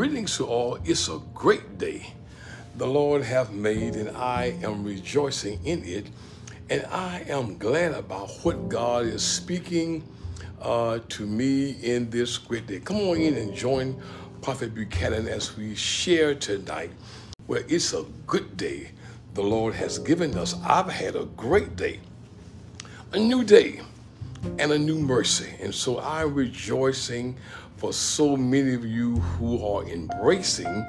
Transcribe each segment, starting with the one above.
greetings to all. It's a great day the Lord hath made, and I am rejoicing in it. And I am glad about what God is speaking uh, to me in this great day. Come on in and join Prophet Buchanan as we share tonight. Well, it's a good day the Lord has given us. I've had a great day, a new day, and a new mercy. And so I'm rejoicing for so many of you who are embracing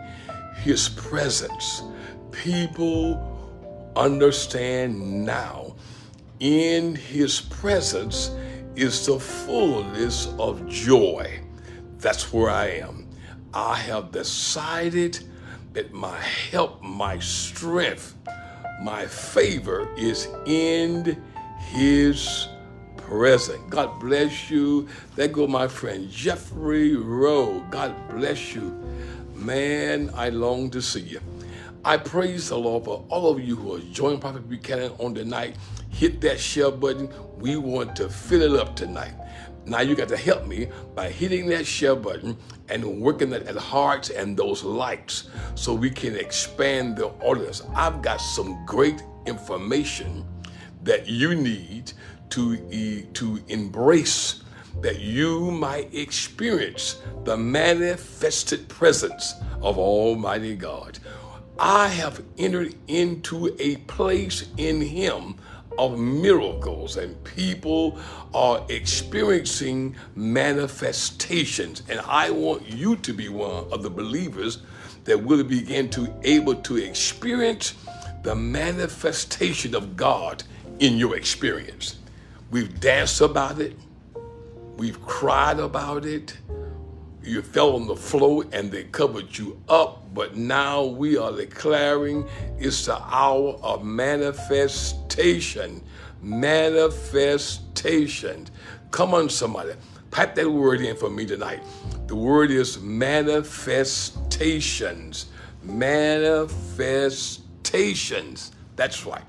his presence. People understand now in his presence is the fullness of joy. That's where I am. I have decided that my help, my strength, my favor is in his presence. God bless you. There go my friend Jeffrey Rowe. God bless you. Man, I long to see you. I praise the Lord for all of you who are joining Prophet Buchanan on tonight. Hit that share button. We want to fill it up tonight. Now you got to help me by hitting that share button and working that at hearts and those likes so we can expand the audience. I've got some great information that you need to, to embrace that you might experience the manifested presence of Almighty God. I have entered into a place in Him of miracles, and people are experiencing manifestations. And I want you to be one of the believers that will begin to able to experience the manifestation of God in your experience. We've danced about it. We've cried about it. You fell on the floor and they covered you up, but now we are declaring it's the hour of manifestation. Manifestation. Come on, somebody. Pipe that word in for me tonight. The word is manifestations. Manifestations. That's right.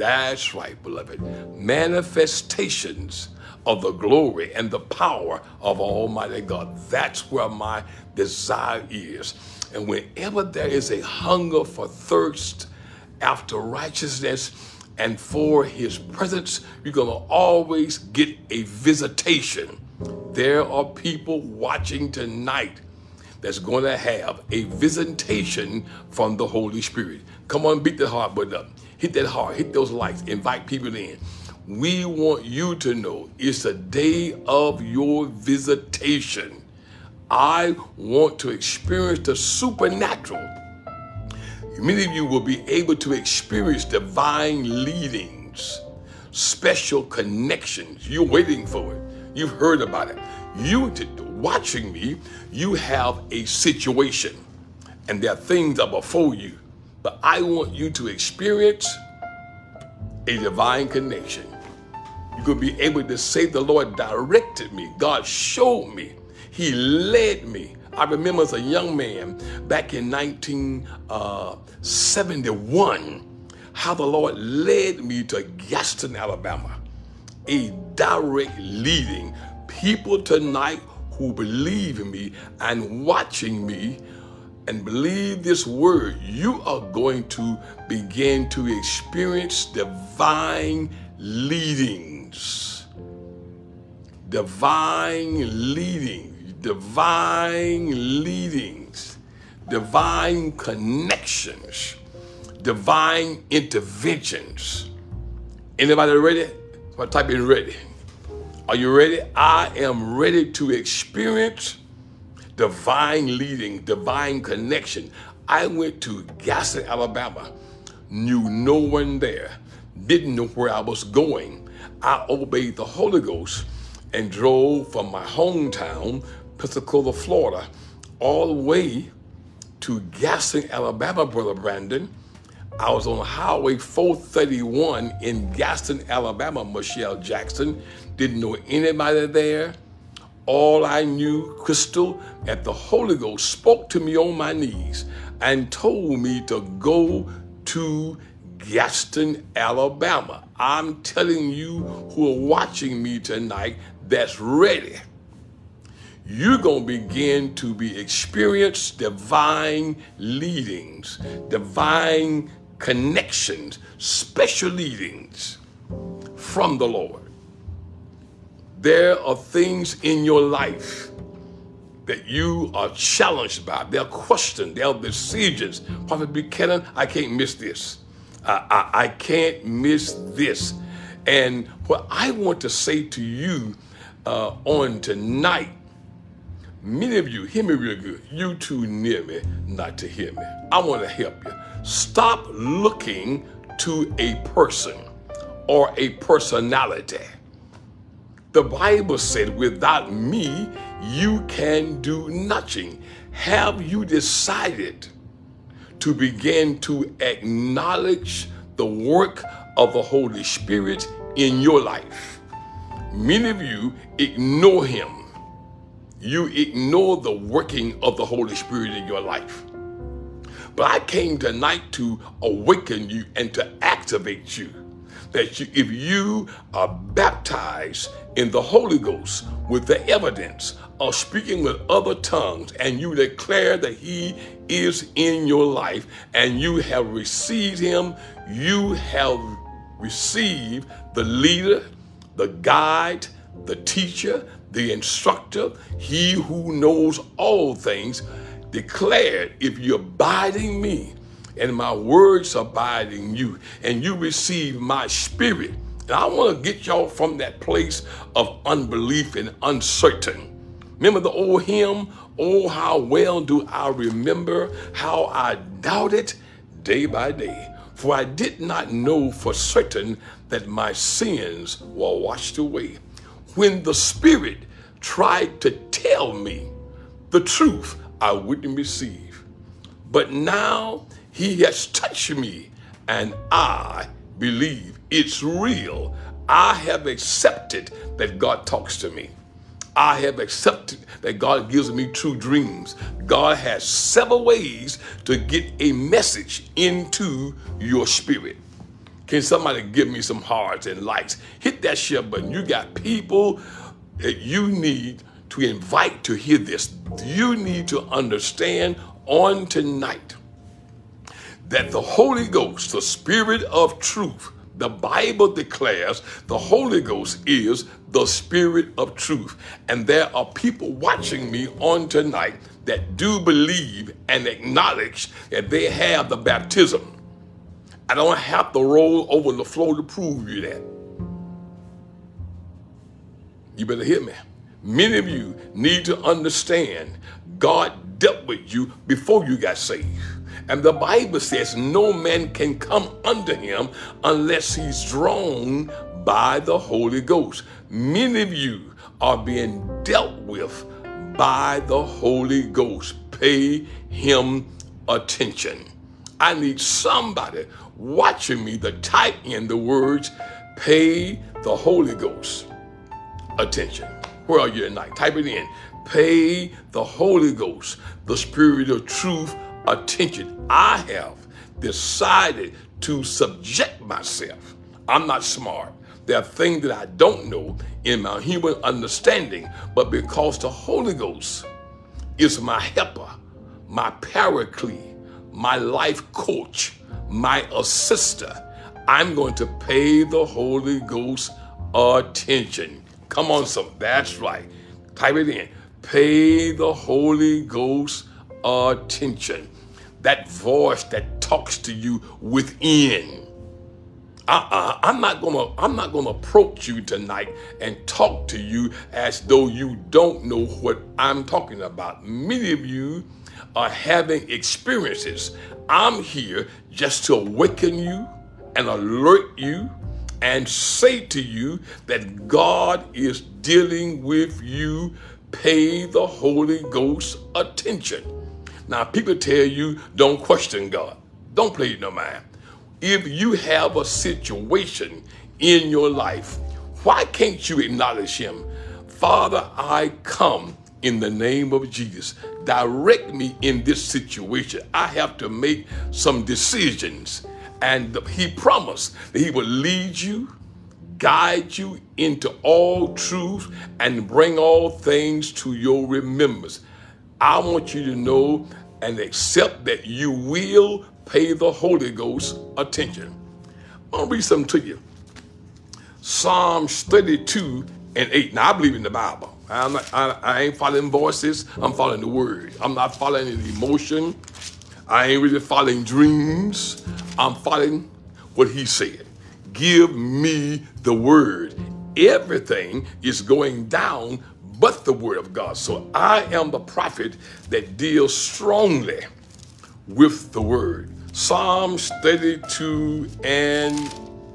That's right, beloved. Manifestations of the glory and the power of Almighty God. That's where my desire is. And whenever there is a hunger for thirst after righteousness and for his presence, you're going to always get a visitation. There are people watching tonight that's going to have a visitation from the Holy Spirit. Come on, beat the heart button up. Hit that heart, hit those likes, invite people in we want you to know it's a day of your visitation. I want to experience the supernatural. Many of you will be able to experience divine leadings, special connections. You're waiting for it. You've heard about it. You watching me, you have a situation and there are things are before you. But I want you to experience a divine connection. Going to be able to say, The Lord directed me. God showed me. He led me. I remember as a young man back in 1971 uh, how the Lord led me to Gadsden, Alabama. A direct leading. People tonight who believe in me and watching me and believe this word, you are going to begin to experience divine leadings. Divine leading, divine leadings, divine connections, divine interventions. Anybody ready? So type in ready. Are you ready? I am ready to experience divine leading, divine connection. I went to Gadsden, Alabama, knew no one there didn't know where I was going, I obeyed the Holy Ghost and drove from my hometown, Pensacola, Florida, all the way to Gadsden, Alabama, Brother Brandon. I was on Highway 431 in Gadsden, Alabama, Michelle Jackson. Didn't know anybody there. All I knew, Crystal, that the Holy Ghost spoke to me on my knees and told me to go to Gadsden, Alabama. I'm telling you who are watching me tonight that's ready. you're going to begin to be experience divine leadings, divine connections, special leadings from the Lord. There are things in your life that you are challenged by. They're questions, They're decisions. Prophet Buchanan, I can't miss this. I, I, I can't miss this. And what I want to say to you uh, on tonight, many of you, hear me real good. You too near me not to hear me. I want to help you. Stop looking to a person or a personality. The Bible said, without me, you can do nothing. Have you decided to begin to acknowledge the work of the Holy Spirit in your life? Many of you ignore him. You ignore the working of the Holy Spirit in your life. But I came tonight to awaken you and to activate you that you, if you are baptized in the Holy Ghost with the evidence of speaking with other tongues and you declare that He is in your life and you have received Him, you have received the leader, the guide, the teacher, the instructor, He who knows all things, declared, If you abide in me, and my words abide in you, and you receive my spirit. I want to get y'all from that place of unbelief and uncertain. Remember the old hymn, Oh, how well do I remember how I doubted day by day. For I did not know for certain that my sins were washed away. When the Spirit tried to tell me the truth, I wouldn't receive. But now he has touched me, and I believe it's real. I have accepted that God talks to me. I have accepted that God gives me true dreams. God has several ways to get a message into your spirit. Can somebody give me some hearts and likes? Hit that share button. You got people that you need to invite to hear this. You need to understand on tonight that the Holy Ghost, the Spirit of truth, the Bible declares the Holy Ghost is the Spirit of truth. And there are people watching me on tonight that do believe and acknowledge that they have the baptism. I don't have to roll over the floor to prove you that. You better hear me. Many of you need to understand God dealt with you before you got saved. And the Bible says no man can come under him unless he's drawn by the Holy Ghost. Many of you are being dealt with by the Holy Ghost. Pay him attention. I need somebody watching me to type in the words, pay the Holy Ghost attention. Where are you tonight? Type it in. Pay the Holy Ghost, the Spirit of truth attention. I have decided to subject myself. I'm not smart. There are things that I don't know in my human understanding, but because the Holy Ghost is my helper, my paraclete, my life coach, my assister, I'm going to pay the Holy Ghost attention. Come on, some. That's right. Type it in. Pay the Holy Ghost attention. That voice that talks to you within. Uh-uh, I'm not gonna I'm not gonna approach you tonight and talk to you as though you don't know what I'm talking about. Many of you are having experiences. I'm here just to awaken you and alert you and say to you that God is dealing with you. Pay the Holy Ghost attention. Now, people tell you don't question God, don't play no mind. If you have a situation in your life, why can't you acknowledge Him? Father, I come in the name of Jesus. Direct me in this situation. I have to make some decisions. And He promised that He would lead you, guide you into all truth and bring all things to your remembrance. I want you to know and accept that you will pay the Holy Ghost attention. To read something to you. Psalms 32 and 8. Now, I believe in the Bible. I'm not, I, I ain't following voices. I'm following the word. I'm not following any emotion. I ain't really following dreams. I'm following what he said. Give me the word. Everything is going down but the word of God. So I am the prophet that deals strongly with the word. Psalms 32 and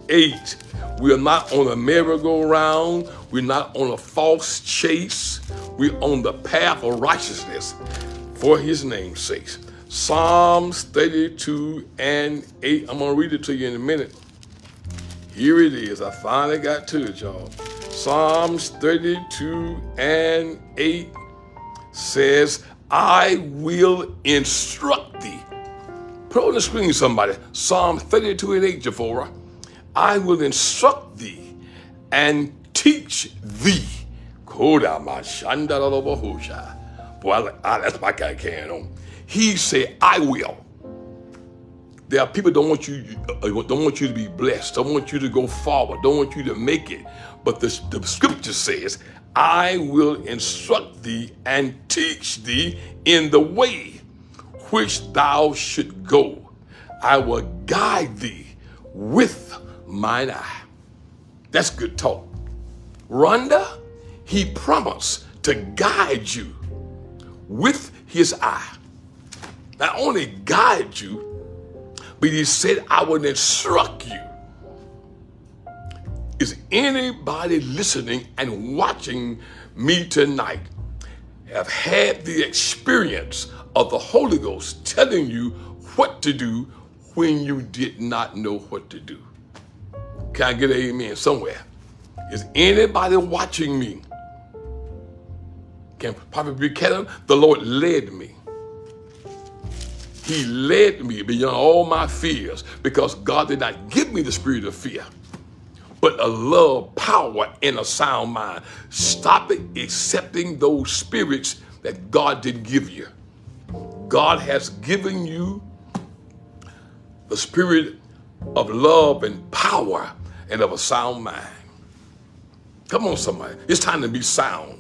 8. We are not on a merry-go-round. We're not on a false chase. We're on the path of righteousness for his name's sake. Psalms 32 and 8. I'm going to read it to you in a minute. Here it is. I finally got to it, y'all. Psalms 32 and 8 says, I will instruct thee. Put on the screen, somebody. Psalm 32 and 8, Jephora. I will instruct thee and teach thee. Boy, I, I, that's my guy carrying on. He said, I will. There are people don't want you uh, don't want you to be blessed, don't want you to go forward, don't want you to make it. But the, the scripture says, I will instruct thee and teach thee in the way which thou should go. I will guide thee with mine eye. That's good talk. Rhonda, he promised to guide you with his eye. Not only guide you, but he said, I will instruct you. Is anybody listening and watching me tonight have had the experience of the Holy Ghost telling you what to do when you did not know what to do? Can I get an amen somewhere? Is anybody watching me? Can Prophet Buchanan, the Lord led me. He led me beyond all my fears because God did not give me the spirit of fear, but a love, power, and a sound mind. Stop it accepting those spirits that God didn't give you. God has given you the spirit of love and power and of a sound mind. Come on, somebody. It's time to be sound.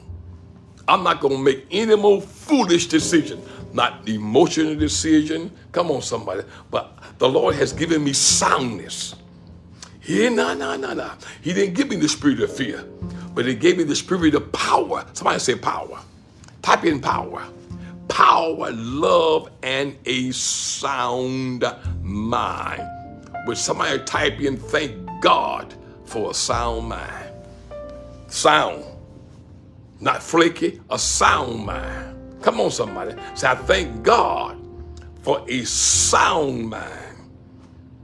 I'm not going to make any more foolish decision, not emotional decision. Come on, somebody. But the Lord has given me soundness. He, no, no, no, no. He didn't give me the spirit of fear, but he gave me the spirit of power. Somebody say power. Type in power. Power, love, and a sound mind. But somebody type in thank God for a sound mind. Sound not flaky, a sound mind. Come on, somebody. Say, I thank God for a sound mind,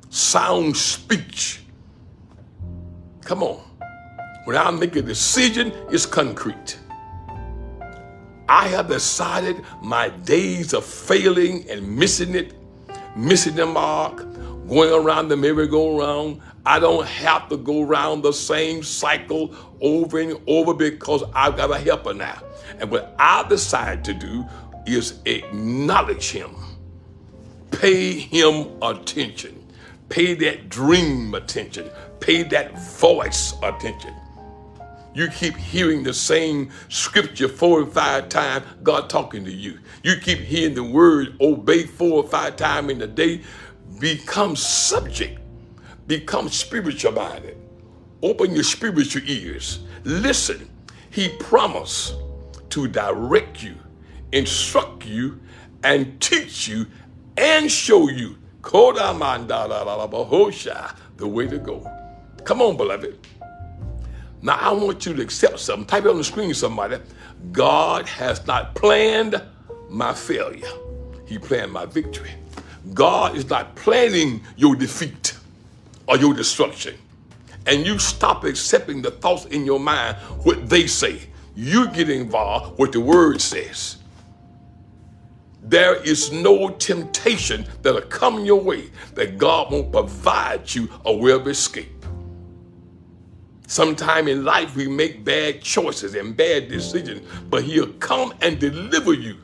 sound speech. Come on. When I make a decision, it's concrete. I have decided my days of failing and missing it, missing the mark, going around the merry-go-round, I don't have to go around the same cycle over and over because I've got a helper now. And what I decide to do is acknowledge him, pay him attention, pay that dream attention, pay that voice attention. You keep hearing the same scripture four or five times, God talking to you. You keep hearing the word obey four or five times in the day, become subject Become spiritual minded. Open your spiritual ears. Listen. He promised to direct you, instruct you, and teach you and show you the way to go. Come on, beloved. Now I want you to accept something. Type it on the screen, somebody. God has not planned my failure. He planned my victory. God is not planning your defeat or your destruction. And you stop accepting the thoughts in your mind, what they say. You get involved what the word says. There is no temptation that'll come your way that God won't provide you a way of escape. Sometime in life we make bad choices and bad decisions, but he'll come and deliver you.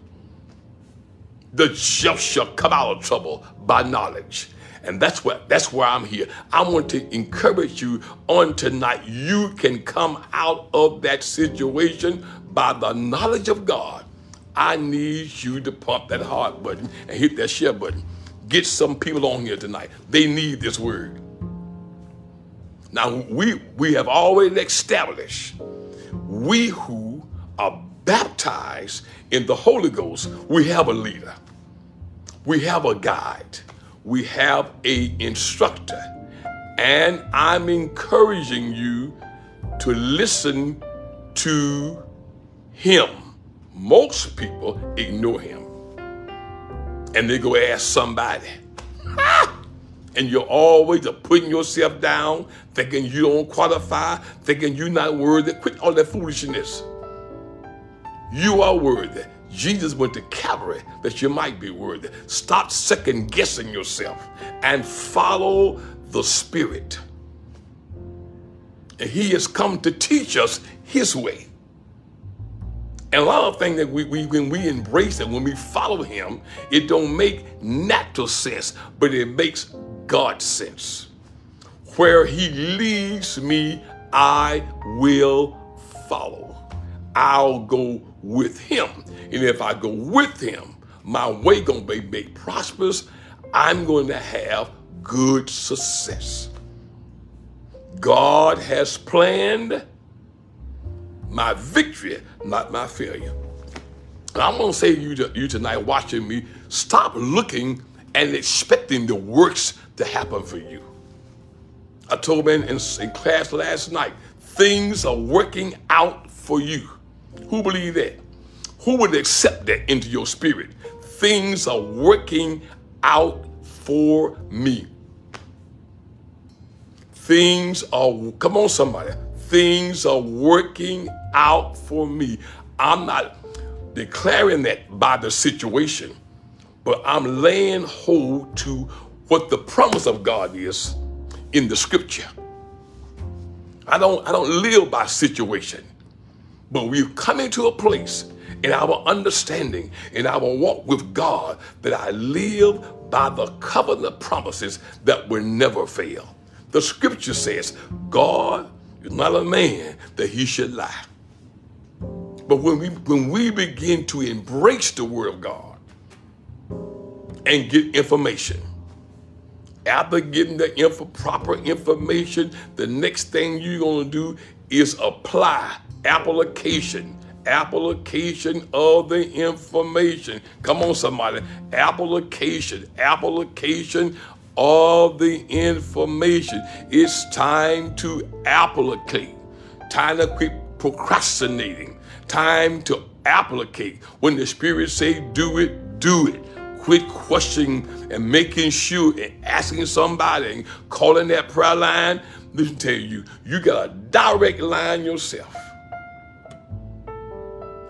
The just shall come out of trouble by knowledge. And that's what that's where I'm here. I want to encourage you on tonight. You can come out of that situation by the knowledge of God. I need you to pump that heart button and hit that share button. Get some people on here tonight. They need this word. Now we we have already established we who are baptized in the Holy Ghost, we have a leader. We have a guide. We have a instructor. And i'm encouraging you to listen to him. Most people ignore him. And they go ask somebody and you're always putting yourself down thinking you don't qualify thinking you're not worthy quit all that foolishness you are worthy Jesus went to Calvary that you might be worthy. Stop second guessing yourself and follow the Spirit. And He has come to teach us His way. And a lot of things that we, we when we embrace it, when we follow Him, it don't make natural sense, but it makes God sense. Where He leads me, I will follow. I'll go with him. And if I go with him, my way gonna be made prosperous. I'm going to have good success. God has planned my victory, not my failure. And I'm going to say to you, you tonight, watching me, stop looking and expecting the works to happen for you. I told man in, in class last night, things are working out for you. Who believe that? Who would accept that into your spirit? Things are working out for me. Things are, come on, somebody. Things are working out for me. I'm not declaring that by the situation, but I'm laying hold to what the promise of God is in the scripture. I don't, I don't live by situation. But we've come into a place in our understanding, in our walk with God, that I live by the covenant promises that will never fail. The scripture says, God is not a man that he should lie. But when we when we begin to embrace the word of God and get information, after getting the info, proper information, the next thing you're gonna do is apply application application of the information. Come on, somebody. Application, application of the information. It's time to applicate. Time to quit procrastinating. Time to applicate. When the Spirit say do it, do it. Quit questioning and making sure and asking somebody and calling that prayer line. Listen tell you, you got a direct line yourself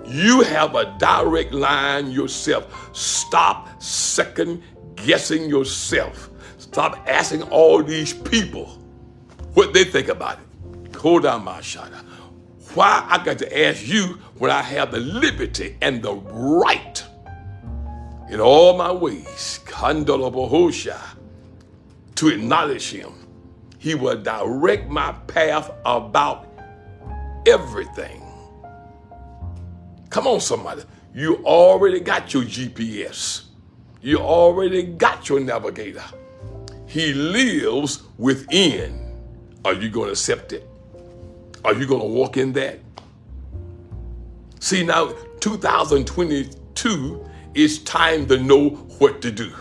you have a direct line yourself. Stop second guessing yourself. Stop asking all these people what they think about it. Hold on, my shot. Why I got to ask you when I have the liberty and the right in all my ways, to acknowledge him. He will direct my path about everything. Come on, somebody. You already got your GPS. You already got your navigator. He lives within. Are you going to accept it? Are you going to walk in that? See, now 2022 is time to know what to do.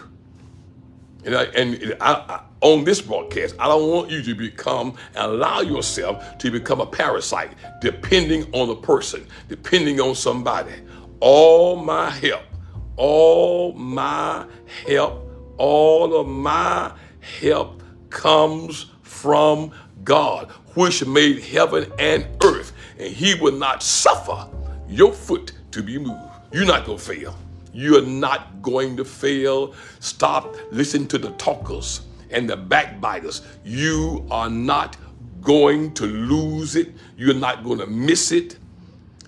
And, I, and I, I, on this broadcast, I don't want you to become and allow yourself to become a parasite, depending on a person, depending on somebody. All my help, all my help, all of my help comes from God, which made heaven and earth, and he will not suffer your foot to be moved. You're not going to fail. You're not going to fail. Stop listening to the talkers and the backbiters. You are not going to lose it. You're not going to miss it.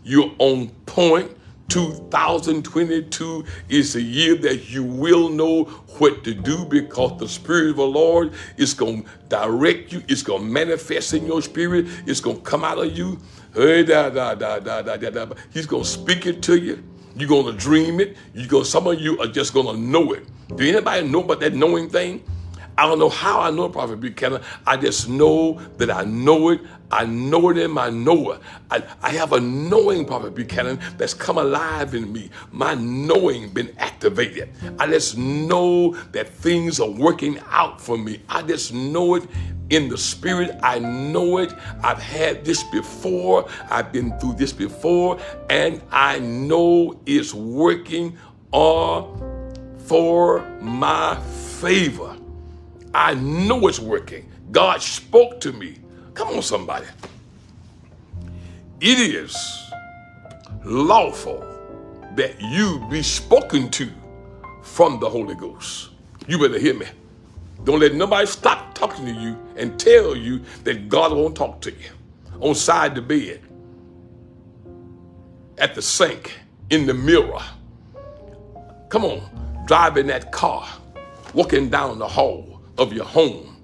You're on point. 2022 is the year that you will know what to do because the Spirit of the Lord is going to direct you. It's going to manifest in your spirit. It's going to come out of you. He's going to speak it to you. You're to dream it. You go. Some of you are just to know it. Do anybody know about that knowing thing? I don't know how I know Prophet Buchanan. I just know that I know it. I know it in my knower. I, I have a knowing Prophet Buchanan that's come alive in me. My knowing been activated. I just know that things are working out for me. I just know it in the spirit. I know it. I've had this before. I've been through this before. And I know it's working all for my favor. I know it's working. God spoke to me. Come on, somebody. It is lawful that you be spoken to from the Holy Ghost. You better hear me. Don't let nobody stop talking to you and tell you that God won't talk to you. On side the bed, at the sink, in the mirror. Come on, driving that car, walking down the hall of your home.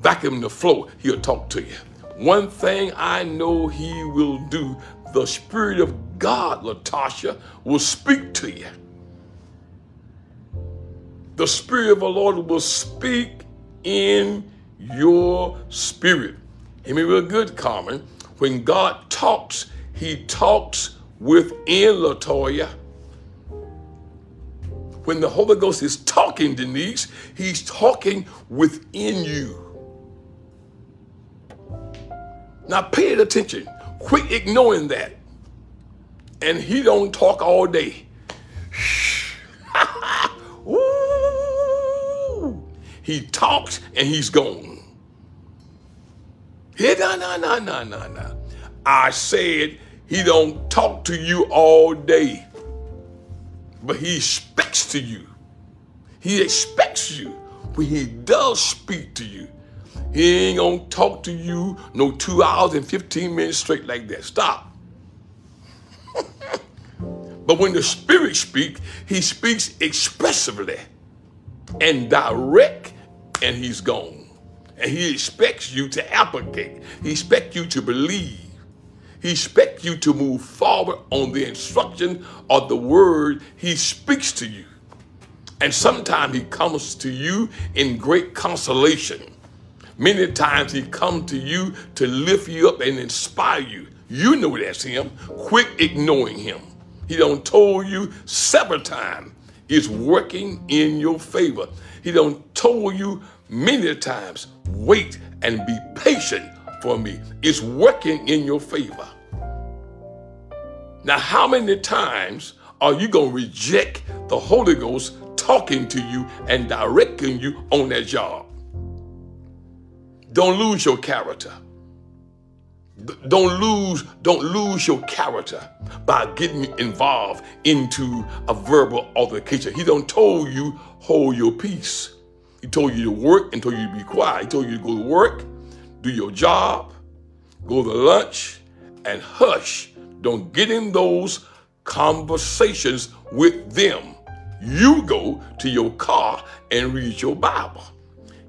Vacuum the floor, he'll talk to you. One thing I know he will do, the Spirit of God, Latasha, will speak to you. The Spirit of the Lord will speak in your spirit. Hear me real good, Carmen. When God talks, he talks within Latoya when the Holy Ghost is talking, Denise, he's talking within you. Now pay attention. Quit ignoring that. And he don't talk all day. he talks and he's gone. Yeah, no, no, no, no, no, no. I said he don't talk to you all day but he expects to you. He expects you when he does speak to you. He ain't gonna talk to you no two hours and 15 minutes straight like that. Stop. but when the Spirit speaks, he speaks expressively and direct, and he's gone. And he expects you to applicate. He expects you to believe. He expects you to move forward on the instruction of the word he speaks to you. And sometimes he comes to you in great consolation. Many times he comes to you to lift you up and inspire you. You know that's him. Quit ignoring him. He don't told you several times it's working in your favor. He don't told you many times, wait and be patient for me. It's working in your favor. Now, how many times are you going to reject the Holy Ghost talking to you and directing you on that job? Don't lose your character. Don't lose, don't lose your character by getting involved into a verbal altercation. He don't told you hold your peace. He told you to work and told you to be quiet. He told you to go to work, do your job, go to lunch, and hush. Don't get in those conversations with them. You go to your car and read your Bible.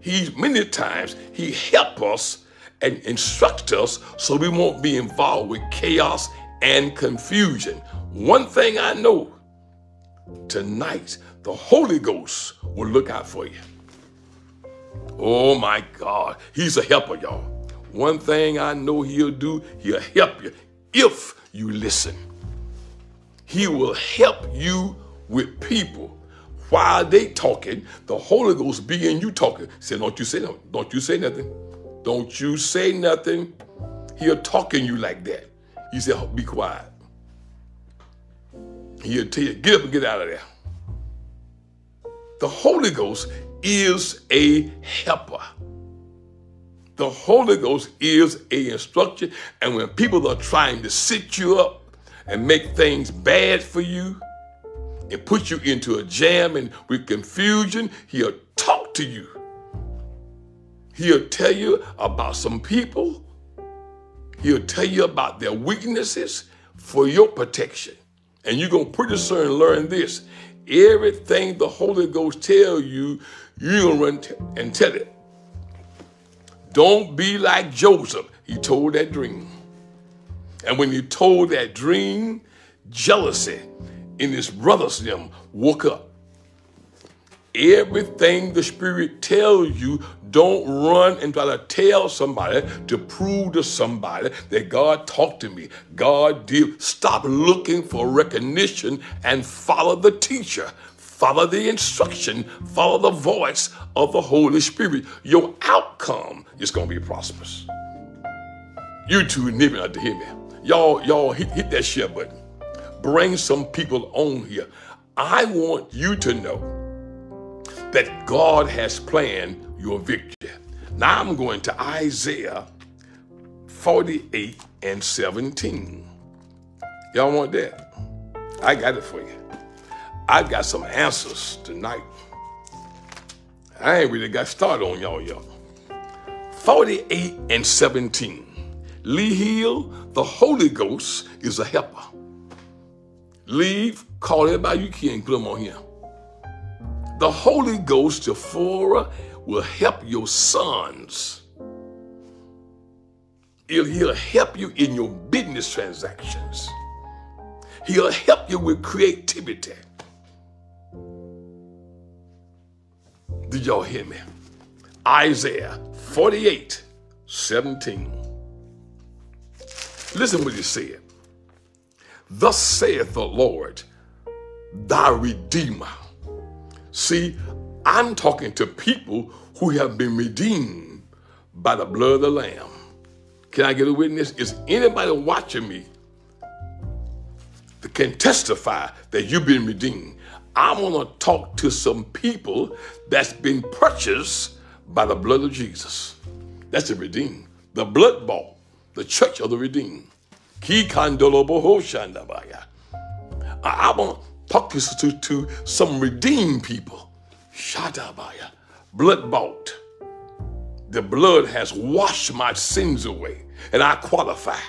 He many times he help us and instruct us so we won't be involved with chaos and confusion. One thing I know tonight, the Holy Ghost will look out for you. Oh my God, he's a helper, y'all. One thing I know he'll do, he'll help you if you listen. He will help you with people while they talking. The Holy Ghost be in you talking. Say, don't you say nothing. Don't you say nothing. Don't you say nothing. He'll talk in you like that. You say, oh, be quiet. He'll tell you, get up and get out of there. The Holy Ghost is a helper. The Holy Ghost is a instruction. And when people are trying to sit you up and make things bad for you and put you into a jam and with confusion, he'll talk to you. He'll tell you about some people. He'll tell you about their weaknesses for your protection. And you're going to pretty soon learn this. Everything the Holy Ghost tell you, you're going to run t- and tell it. Don't be like Joseph. He told that dream. And when he told that dream, jealousy in his brothers them woke up. Everything the Spirit tells you, don't run and try to tell somebody to prove to somebody that God talked to me. God did. Stop looking for recognition and follow the teacher. Follow the instruction. Follow the voice of the Holy Spirit. Your outcome is going to be prosperous. You nipping out to hear me. Y'all, y'all hit, hit that share button. Bring some people on here. I want you to know that God has planned your victory. Now I'm going to Isaiah 48 and 17. Y'all want that? I got it for you. I've got some answers tonight. I ain't really got started on y'all, y'all. 48 and 17. Lee Hill, the Holy Ghost is a helper. Leave, call everybody you can, put them on here. The Holy Ghost, Jephthah, will help your sons. He'll, he'll help you in your business transactions. He'll help you with creativity. Did y'all hear me? Isaiah 48, 17. Listen what he said. Thus saith the Lord, thy Redeemer See, I'm talking to people who have been redeemed by the blood of the Lamb. Can I get a witness? Is anybody watching me that can testify that you've been redeemed? I want to talk to some people that's been purchased by the blood of Jesus. That's the redeemed. The blood bought, the church of the redeemed. I want to Talk to, to some redeemed people. Shadabaya. Blood bought. The blood has washed my sins away, and I qualify.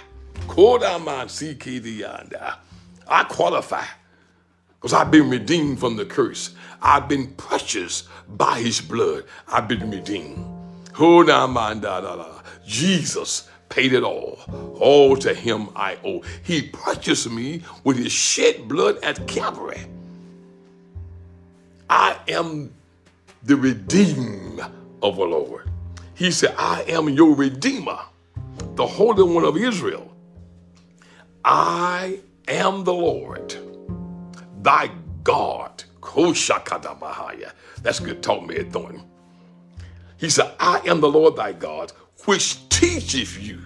I qualify because I've been redeemed from the curse. I've been purchased by his blood. I've been redeemed. Hold on, man. Jesus paid it all. All to him I owe. He purchased me with his shed blood at Calvary. I am the redeemed of the Lord. He said, I am your redeemer, the Holy One of Israel. I am the Lord, thy God. That's good talk, man, Thornton. He said, I am the Lord thy God, which teaches you.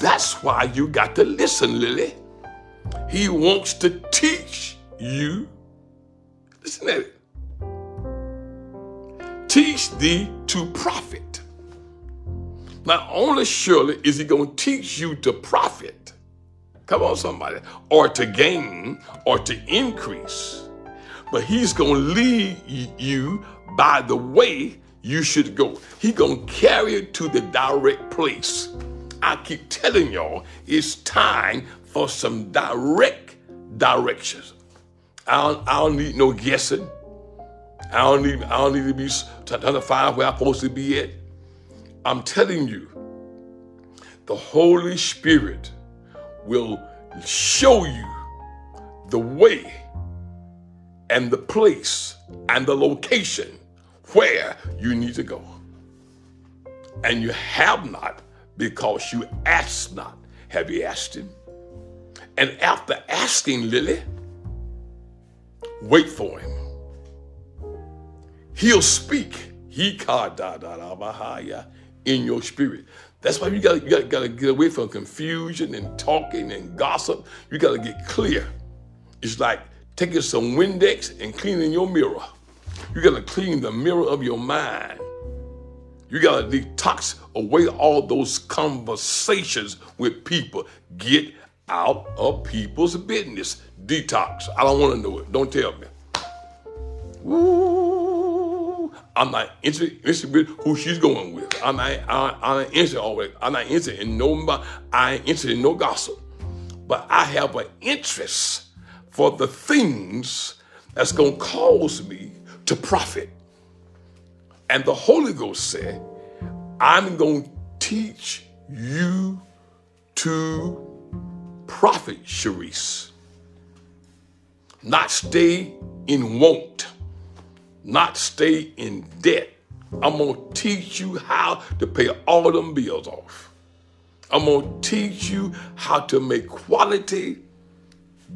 That's why you got to listen, Lily. He wants to teach you. Listen at it. Teach thee to profit. Not only surely is he going to teach you to profit, come on, somebody, or to gain or to increase, but he's going to lead you by the way you should go. He gonna carry you to the direct place. I keep telling y'all, it's time for some direct directions. I don't, I don't need no guessing. I don't need I don't need to be trying to find where I'm supposed to be at. I'm telling you, the Holy Spirit will show you the way and the place and the location where you need to go. And you have not because you ask not. Have you asked him? And after asking Lily, wait for him. He'll speak. He in your spirit. That's why you gotta, you gotta, gotta get away from confusion and talking and gossip. You gotta get clear. It's like taking some Windex and cleaning your mirror. You got to clean the mirror of your mind. You got to detox away all those conversations with people. Get out of people's business. Detox. I don't want to know it. Don't tell me. Ooh, I'm not interested with who she's going with. I'm not, I, I'm not interested always. I'm not interested in no, I ain't interested in no gossip. But I have an interest for the things that's going to cause me to profit. And the Holy Ghost said, I'm going to teach you to profit, Sharice. Not stay in want not stay in debt. I'm going to teach you how to pay all of them bills off. I'm going to teach you how to make quality,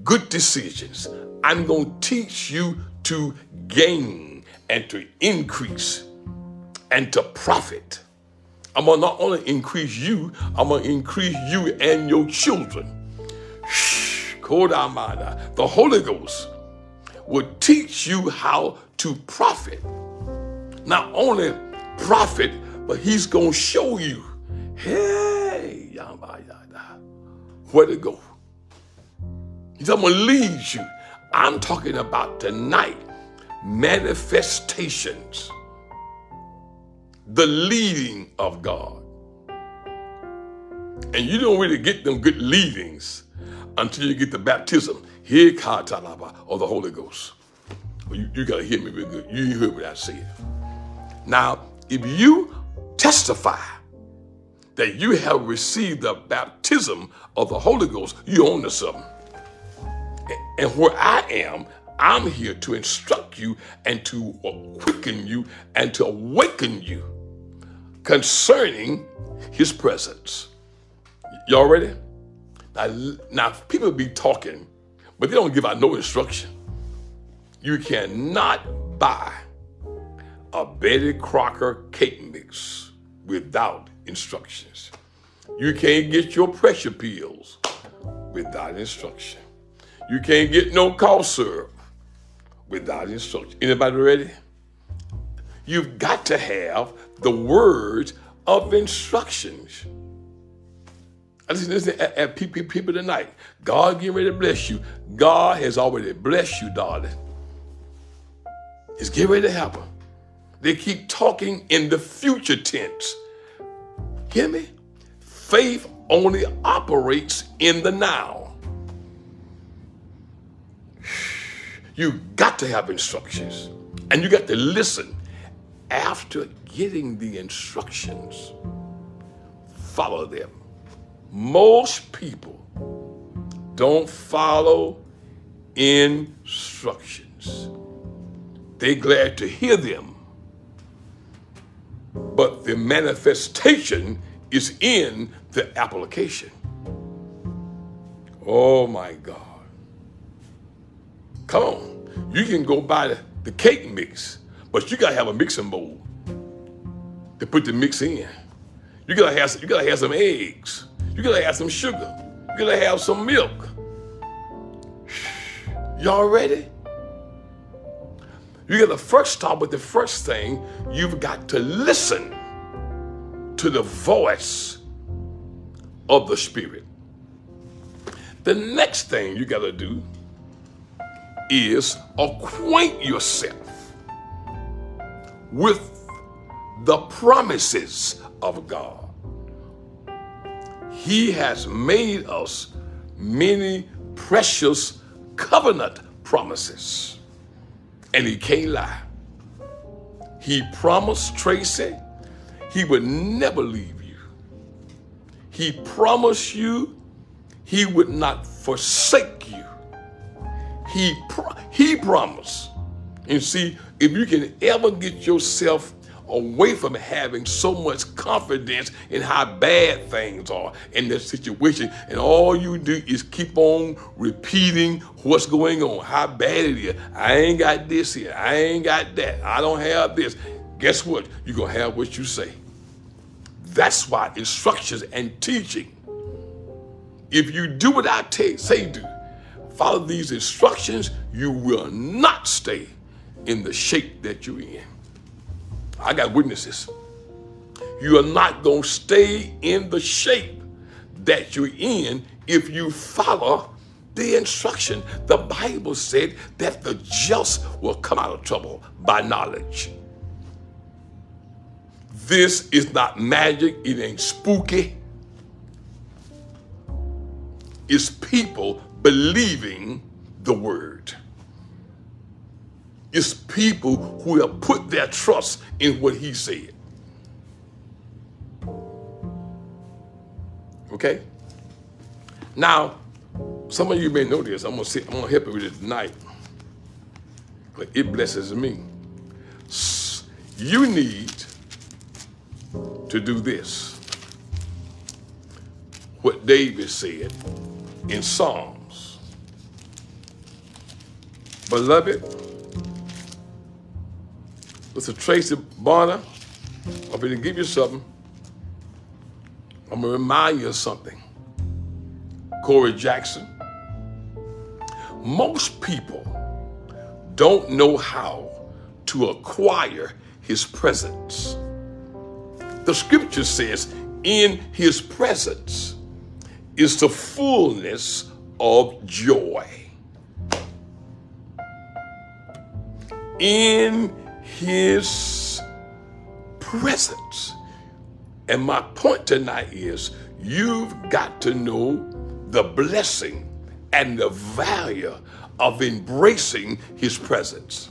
good decisions. I'm going to teach you to gain and to increase and to profit. I'm going to not only increase you, I'm going to increase you and your children. Shh, Koda Mada. the Holy Ghost will teach you how to profit. Not only profit, but he's going to show you, hey, where to go. He's going to lead you. I'm talking about tonight manifestations, the leading of God. And you don't really get them good leadings until you get the baptism, here, or the Holy Ghost. You, you got to hear me real good. You heard what I said. Now, if you testify that you have received the baptism of the Holy Ghost, you own to something. And where I am, I'm here to instruct you and to quicken you and to awaken you concerning his presence. Y'all ready? Now, now people be talking, but they don't give out no instruction. You cannot buy a Betty Crocker cake mix without instructions. You can't get your pressure pills without instruction. You can't get no cough syrup without instruction. Anybody ready? You've got to have the words of instructions. I listen, listen at, at people, tonight. God getting ready to bless you. God has already blessed you, darling. It's getting ready to happen. They keep talking in the future tense. Hear me? Faith only operates in the now. You got to have instructions and you got to listen. After getting the instructions, follow them. Most people don't follow instructions. They glad to hear them. But the manifestation is in the application. Oh my God. Come on. You can go buy the, the cake mix, but you gotta have a mixing bowl to put the mix in. You gotta have you gotta have some eggs. You gotta have some sugar. You gotta have some milk. Y'all ready? You got to first start with the first thing, you've got to listen to the voice of the Spirit. The next thing you got to do is acquaint yourself with the promises of God. He has made us many precious covenant promises and he can't lie. He promised Tracy he would never leave you. He promised you he would not forsake you. He, pro- he promised. And see, if you can ever get yourself away from having so much confidence in how bad things are in this situation. And all you do is keep on repeating what's going on, how bad it is. I ain't got this here. I ain't got that. I don't have this. Guess what? You're going to have what you say. That's why instructions and teaching, if you do what I t- say do, follow these instructions, you will not stay in the shape that you're in. I got witnesses. You are not going to stay in the shape that you're in if you follow the instruction. The Bible said that the just will come out of trouble by knowledge. This is not magic, it ain't spooky. It's people believing the word. It's people who have put their trust in what he said. Okay? Now, some of you may know this. I'm gonna see, I'm gonna help you with it tonight. But it blesses me. You need to do this. What David said in Psalms. Beloved, Mr. Tracy Bonner, I'm going to give you something. I'm going to remind you of something. Corey Jackson. Most people don't know how to acquire his presence. The scripture says, in his presence is the fullness of joy. In his presence. And my point tonight is you've got to know the blessing and the value of embracing his presence.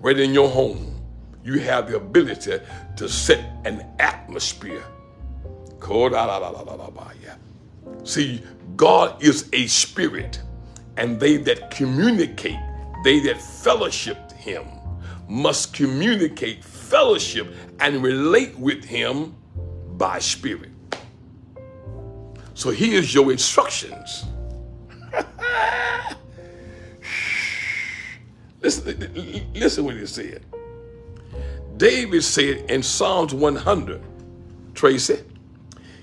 Right in your home, you have the ability to set an atmosphere. See, God is a spirit, and they that communicate, they that fellowship him, must communicate fellowship and relate with him by spirit. So here's your instructions. listen, listen what he said. David said in Psalms 100, Tracy,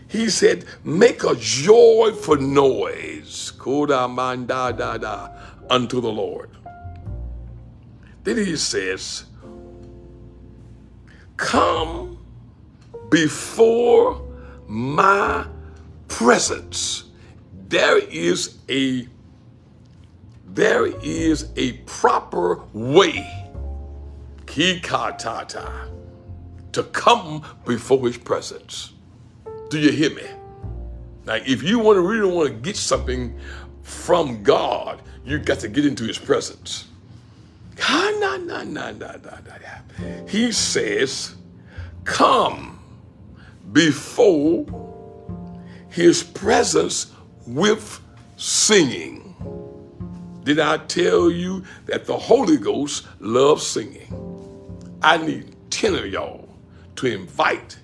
he said, make a joyful noise, unto the Lord. Then he says, come before my presence. There is a there is a proper way kikatata to come before his presence. Do you hear me? Now, if you want to really want to get something from God, you got to get into his presence. He says, come before his presence with singing. Did I tell you that the Holy Ghost loves singing? I need 10 of y'all to invite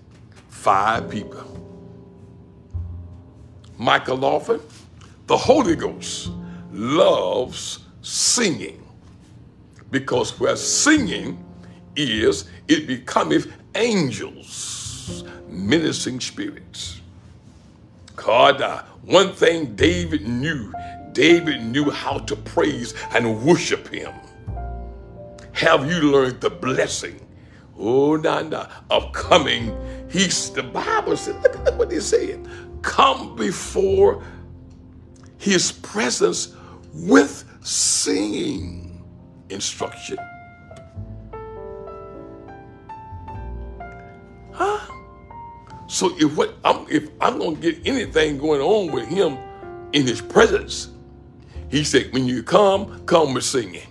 five people. Michael Lawford, the Holy Ghost loves singing because where singing is, it becometh angels, menacing spirits. God, uh, one thing David knew, David knew how to praise and worship him. Have you learned the blessing, oh, nanda, of coming? He's, the Bible said, look, at what he said. Come before his presence with singing instruction. Huh? So if what I'm if I'm gonna get anything going on with him in his presence, he said, when you come, come with singing.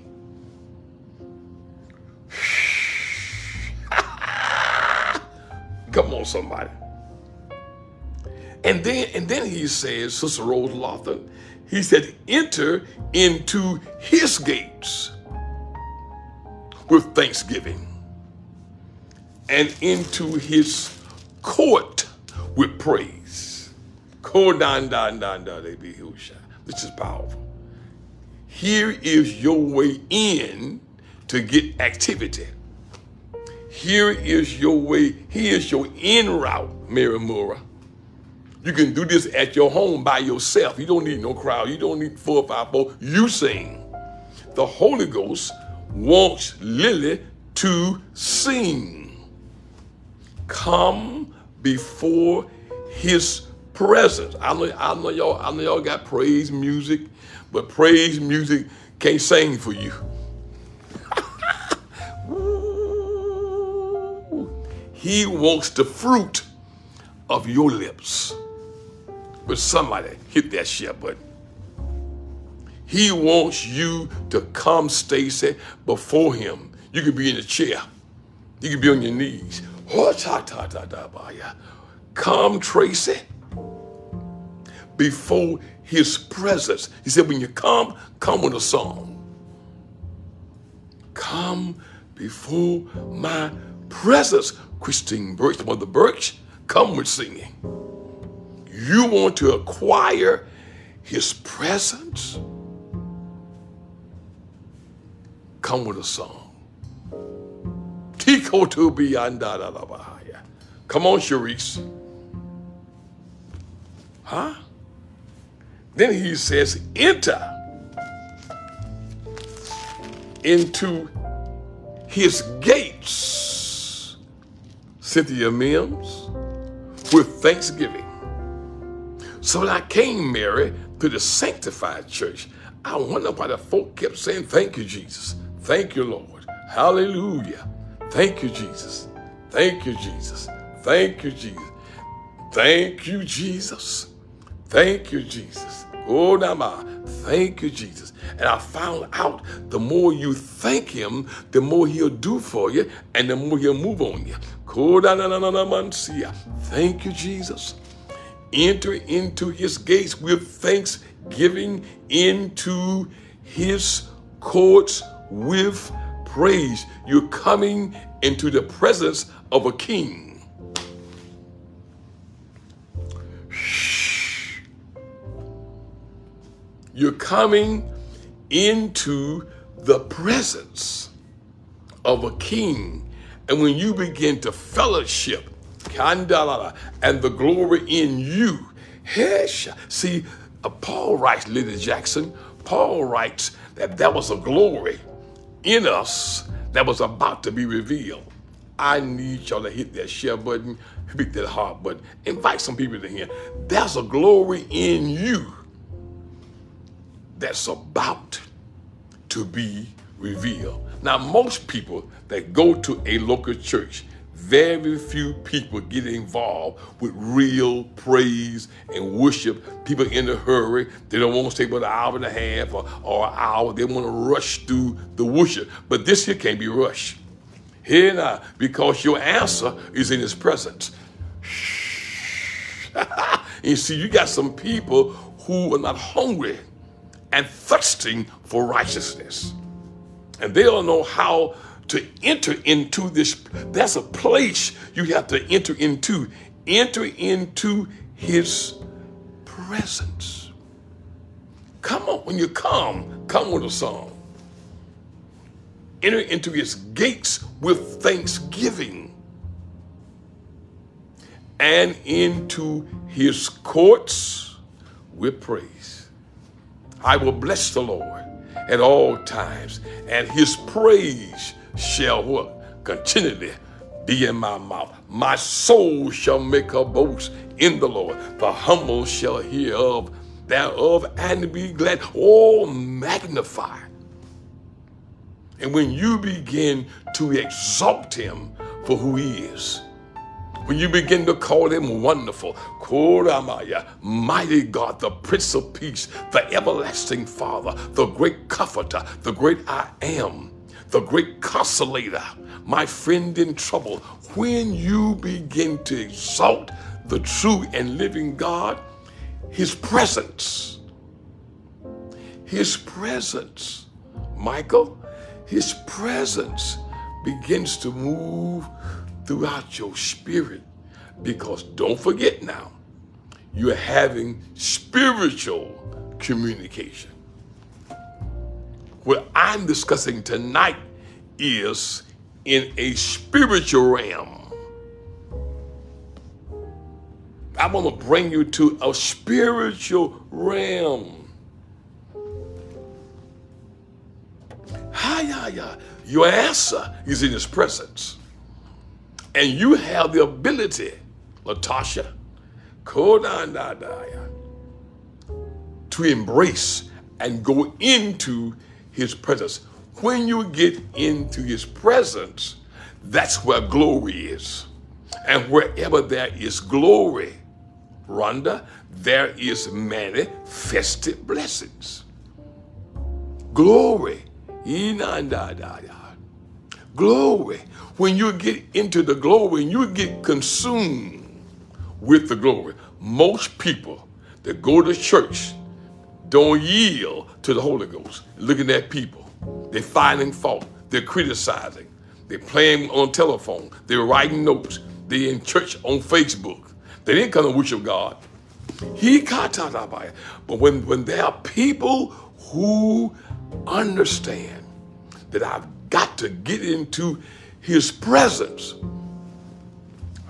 Come on, somebody. And then, and then he says, Sister Rose Lawton, he said, enter into his gates with thanksgiving and into his court with praise. This is powerful. Here is your way in to get activity. Here is your way, here's your in route, Mary Mura. You can do this at your home by yourself. You don't need no crowd. You don't need four or five four. You sing. The Holy Ghost wants Lily to sing. Come before his presence. I know, I know y'all, I know y'all got praise music, but praise music can't sing for you. He wants the fruit of your lips. But somebody hit that share button. He wants you to come, Stacy, before him. You could be in a chair. You could be on your knees. Come, Tracy, before his presence. He said, when you come, come with a song. Come before my presence. Christine Birch, Mother Birch, come with singing. You want to acquire his presence? Come with a song. Tico to be and Come on, Sharice. Huh? Then he says, enter into his gates, Cynthia Mims, with thanksgiving. So when I came, Mary, to the sanctified church, I wonder why the folk kept saying, Thank you, Jesus. Thank you, Lord. Hallelujah. Thank you, Jesus. Thank you, Jesus. Thank you, Jesus. Thank you, Jesus. Thank you, Jesus. Oh, Nama. Thank you, Jesus. And I found out the more you thank him, the more he'll do for you and the more he'll move on you. Thank you, Jesus. Enter into his gates with thanksgiving, into his courts with praise. You're coming into the presence of a king. You're coming into the presence of a king. And when you begin to fellowship, and the glory in you, see, uh, Paul writes, Lydia Jackson, Paul writes that that was a glory in us that was about to be revealed. I need y'all to hit that share button, hit that heart button, invite some people to here. There's a glory in you that's about to be revealed. Now, most people that go to a local church, very few people get involved with real praise and worship. People in a hurry. They don't want to stay but an hour and a half or, or an hour. They want to rush through the worship. But this here can't be rushed. Here now, because your answer is in his presence. you see, you got some people who are not hungry and thirsting for righteousness. And they don't know how to enter into this. That's a place you have to enter into. Enter into his presence. Come on, when you come, come with a song. Enter into his gates with thanksgiving and into his courts with praise. I will bless the Lord at all times, and his praise shall what? Continually be in my mouth. My soul shall make a boast in the Lord. The humble shall hear of thereof and be glad. Oh, magnify. And when you begin to exalt him for who he is, when you begin to call him wonderful, Koramaya, mighty God, the Prince of Peace, the everlasting Father, the great comforter, the great I am, the great consolator, my friend in trouble, when you begin to exalt the true and living God, his presence, his presence, Michael, his presence begins to move throughout your spirit. Because don't forget now, you're having spiritual communication. What I'm discussing tonight is in a spiritual realm. I want to bring you to a spiritual realm. Hi, Your answer is in his presence. And you have the ability, Latasha, to embrace and go into his presence. When you get into his presence, that's where glory is. And wherever there is glory, Rhonda, there is manifested blessings. Glory. Glory. When you get into the glory and you get consumed with the glory, most people that go to church don't yield to the Holy Ghost. Looking at people, they're finding fault, they're criticizing, they're playing on telephone, they're writing notes, they're in church on Facebook. They didn't come to worship God. He contacted by it. But when, when there are people who understand that I've got to get into his presence.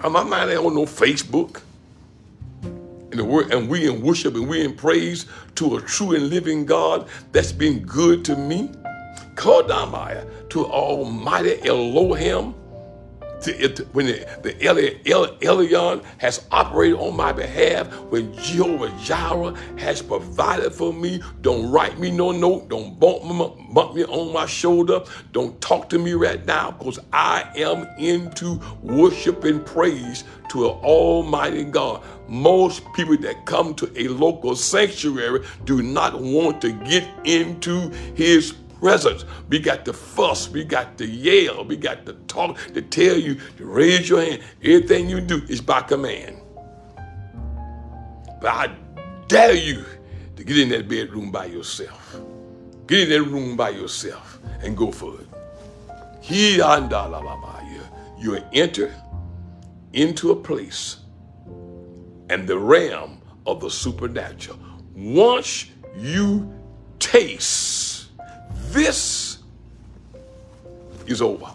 I'm not on no Facebook. And, the word, and we in worship and we in praise to a true and living God that's been good to me. Kodamaya to Almighty Elohim to, when the, the El, Elyon has operated on my behalf, when Jehovah Jireh has provided for me, don't write me no note, don't bump, bump me on my shoulder, don't talk to me right now, because I am into worship and praise to an almighty God. Most people that come to a local sanctuary do not want to get into his presence. We got to fuss. We got to yell. We got to talk, to tell you to raise your hand. Everything you do is by command. But I dare you to get in that bedroom by yourself. Get in that room by yourself and go for it. You enter into a place and the realm of the supernatural. Once you taste this is over.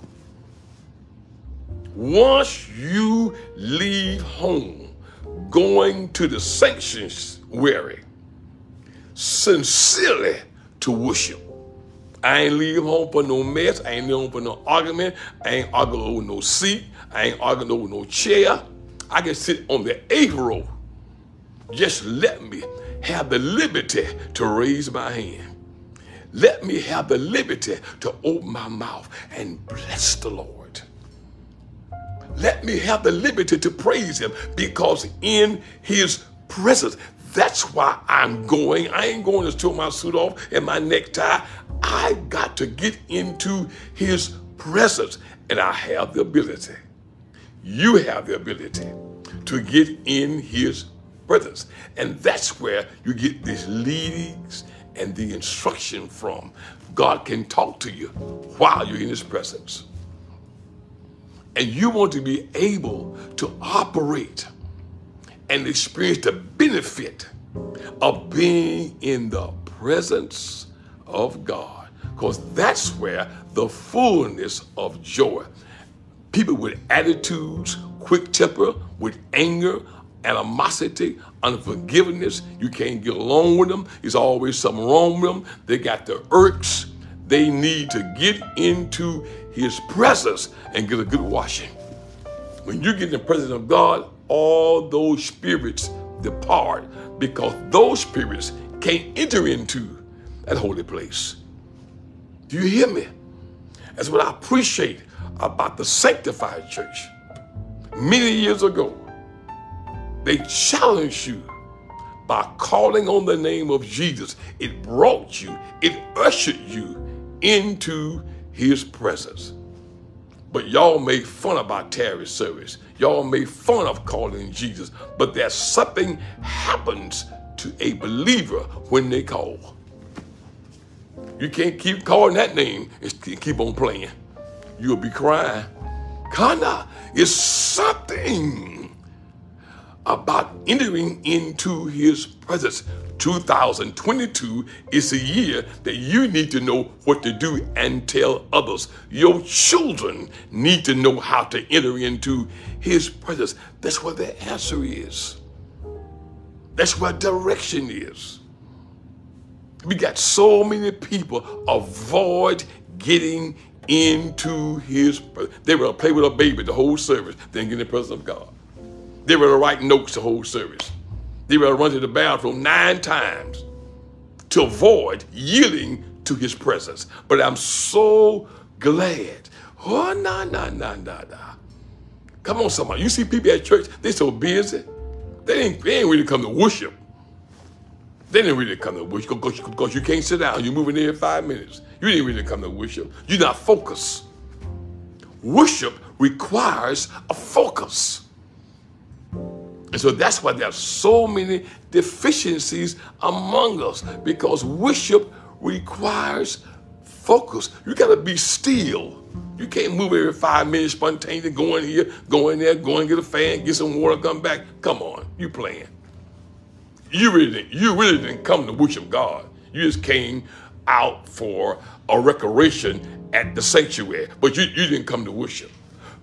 Once you leave home, going to the sanctuary, sincerely to worship. I ain't leave home for no mess. I ain't leave home for no argument. I ain't arguing over no seat. I ain't arguing over no chair. I can sit on the eighth row. Just let me have the liberty to raise my hand. Let me have the liberty to open my mouth and bless the Lord. Let me have the liberty to praise him because in his presence, that's why I'm going. I ain't going to throw my suit off and my necktie. I got to get into his presence and I have the ability. You have the ability to get in his presence. And that's where you get these leadings and the instruction from. God can talk to you while you're in his presence. And you want to be able to operate and experience the benefit of being in the presence of God. Because that's where the fullness of joy. People with attitudes, quick temper, with anger, animosity, unforgiveness. You can't get along with them. There's always something wrong with them. They got the irks. They need to get into his presence and get a good washing. When you get in the presence of God, all those spirits depart because those spirits can't enter into that holy place. Do you hear me? That's what I appreciate about the sanctified church. Many years ago, they challenged you by calling on the name of Jesus. It brought you, it ushered you into his presence. But y'all made fun about tarry service. Y'all made fun of calling Jesus. But there's something happens to a believer when they call. You can't keep calling that name and keep on playing. You'll be crying. Kana is something about entering into his presence. 2022 is a year that you need to know what to do and tell others. Your children need to know how to enter into his presence. That's where the answer is. That's where direction is. We got so many people avoid getting into his. They to play with a baby the whole service, then get in the presence of God. They were to write notes the whole service. They were to run to the bathroom nine times to avoid yielding to his presence. But I'm so glad. Oh, na, na, na, na, na. Come on, somebody. You see people at church, they so busy. They ain't, they ain't really come to worship. They didn't really come to worship because, you can't sit down. You're moving there in five minutes. You didn't really come to worship. You're not focused. Worship requires a focus. And so that's why there's so many deficiencies among us because worship requires focus. You got to be still. You can't move every five minutes spontaneously, going here, go in there, go and get a fan, get some water, come back. Come on, you playing. You really didn't, you really didn't come to worship God. You just came out for a recreation at the sanctuary, but you, you didn't come to worship.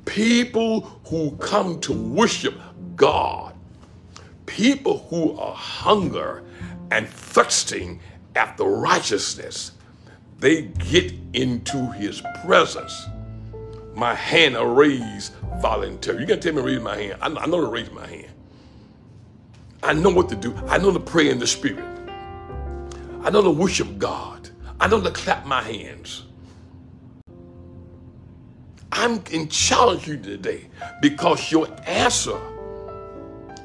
People who come to worship God, people who are hunger and thirsting after righteousness, they get into his presence. My hand raised voluntarily. You can tell me to raise my hand. I know, I know to raise my hand. I know what to do. I know to pray in the spirit. I know to worship God. I know to clap my hands. I'm in challenge you today because your answer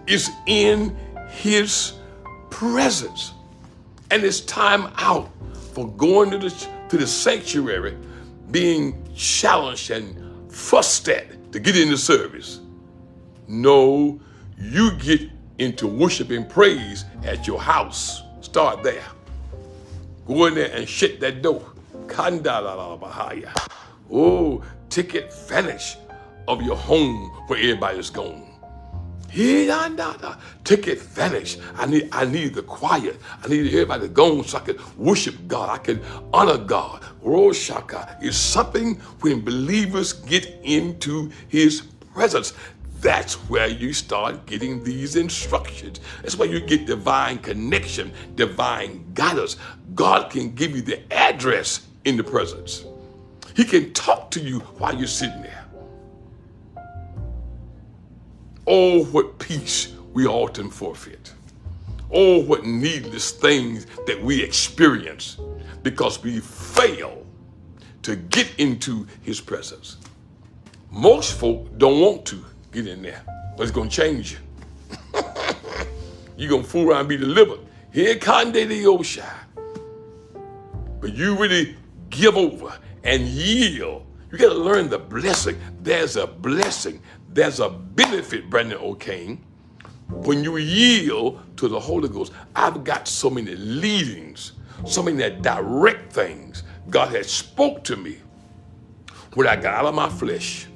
is in his presence. And it's time out for going to the, to the sanctuary, being challenged and fussed at to get into service. No, you get into worship and praise at your house. Start there. Go in there and shut that door. Oh, take advantage of your home where everybody's gone. Take advantage. I need I need the quiet. I need everybody to go so I can worship God. I can honor God. Roshaka is something when believers get into his presence. That's where you start getting these instructions. That's where you get divine connection, divine guidance. God can give you the address in the presence. He can talk to you while you're sitting there. Oh, what peace we often forfeit. Oh, what needless things that we experience because we fail to get into his presence. Most folk don't want to get in there, but it's going to change you. You're going to fool around and be delivered. Here, Kande the Osha. But you really give over and yield. You got to learn the blessing. There's a blessing. There's a benefit, Brandon O'Kane, when you yield to the Holy Ghost. I've got so many leadings, so many direct things God has spoke to me when I got out of my flesh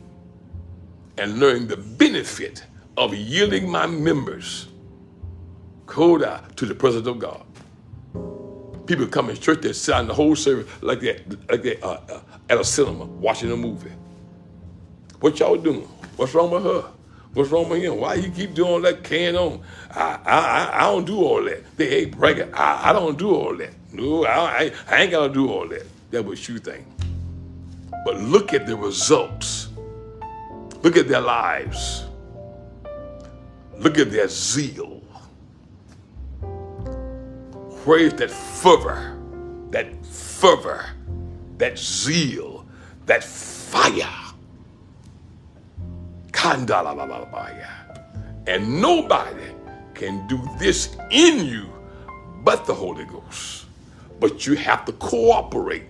and learn the benefit of yielding my members, Koda, to the presence of God. People come in church, they sit in the whole service like that, like that uh, uh, at a cinema watching a movie. What y'all doing? What's wrong with her? What's wrong with him? Why he keep doing that can on? I, I, I don't do all that. They ain't bragging. I, I don't do all that. No, I, I ain't got to do all that. That was you think. But look at the results. Look at their lives. Look at their zeal. Where is that fervor, that fervor, that zeal, that fire? And nobody can do this in you but the Holy Ghost. But you have to cooperate.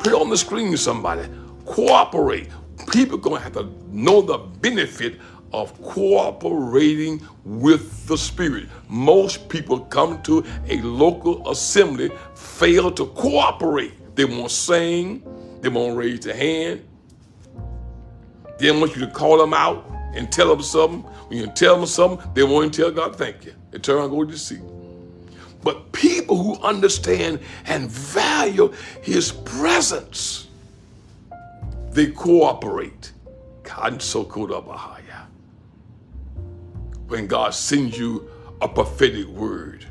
Put on the screen somebody. Cooperate. People going to have to know the benefit of cooperating with the Spirit. Most people come to a local assembly, fail to cooperate. They won't sing, they won't raise their hand, they want you to call them out and tell them something. When you tell them something, they won't tell God thank you. They turn around go to see. But people who understand and value his presence, they cooperate. When God sends you a prophetic word,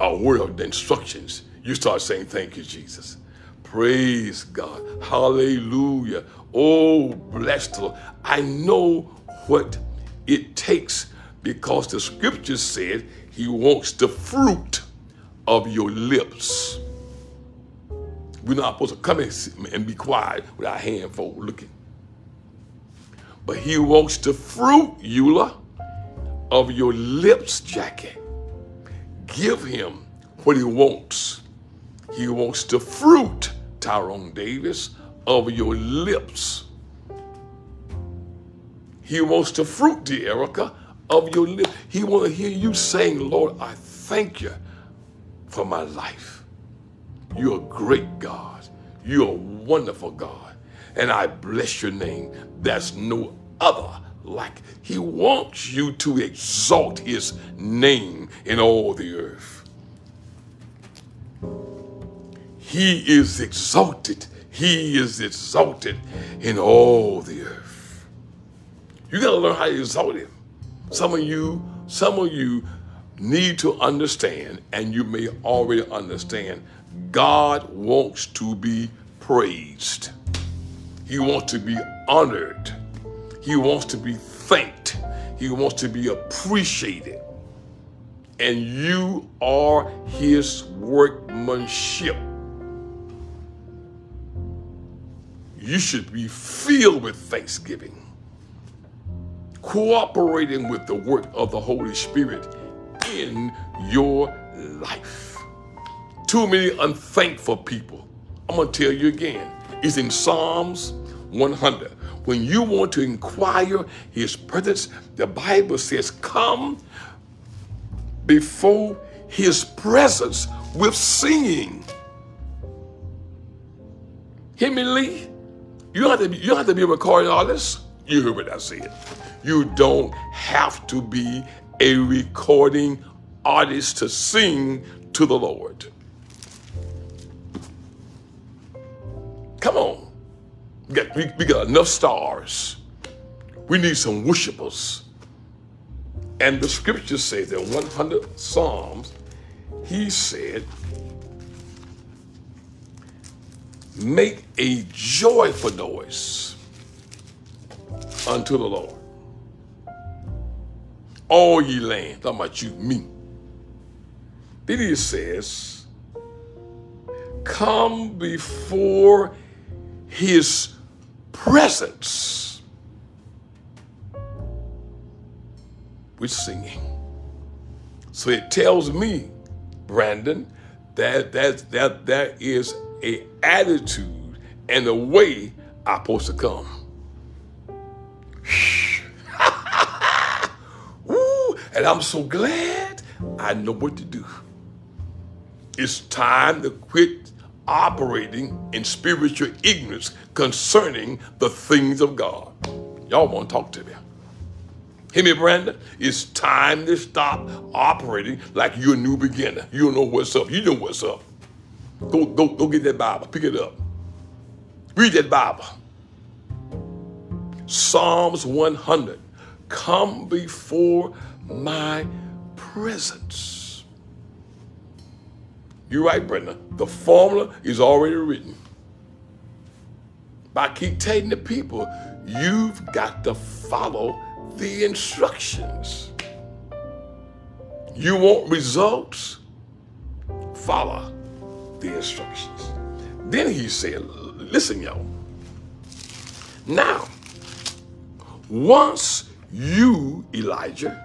a word of instructions, you start saying, Thank you, Jesus. Praise God. Hallelujah. Oh, bless the Lord. I know what it takes because the scripture said he wants the fruit of your lips. We're not supposed to come and be quiet with our hand fold looking. but he wants the fruit, Eula, of your lips, Jackie. Give him what he wants. He wants the fruit, Tyrone Davis, of your lips. He wants the fruit, dear Erica, of your lips. He want to hear you saying, Lord, I thank you for my life. You're a great God. You're a wonderful God. And I bless your name. There's no other like. He wants you to exalt his name in all the earth. He is exalted. He is exalted in all the earth. You got to learn how to exalt him. Some of you, some of you need to understand, and you may already understand, God wants to be praised. He wants to be honored. He wants to be thanked. He wants to be appreciated. And you are his workmanship. You should be filled with thanksgiving, cooperating with the work of the Holy Spirit in your life. Too many unthankful people. I'm going to tell you again. It's in Psalms 100. When you want to inquire his presence, the Bible says, come before his presence with singing. Hear me, Lee? You don't have to be, you have to be a recording artist. You hear what I said. You don't have to be a recording artist to sing to the Lord. Come on. We got, we, we got enough stars. We need some worshipers. And the scripture says that 100 Psalms, he said, make a joyful noise unto the Lord. All ye land, talking about you, me. Then he says, come before his presence with singing. So it tells me, Brandon, that that that that is a attitude and a way I'm supposed to come. Ooh, and I'm so glad I know what to do. It's time to quit operating in spiritual ignorance concerning the things of God. Y'all want to talk to me? Hear me, Brandon? It's time to stop operating like you're a new beginner. You don't know what's up. You know what's up. Go, go, go get that Bible. Pick it up. Read that Bible. Psalms 100. Come before my presence. You're right, Brenda. The formula is already written. But I keep telling the people, you've got to follow the instructions. You want results? Follow the instructions. Then he said, listen, y'all. Now, once you, Elijah,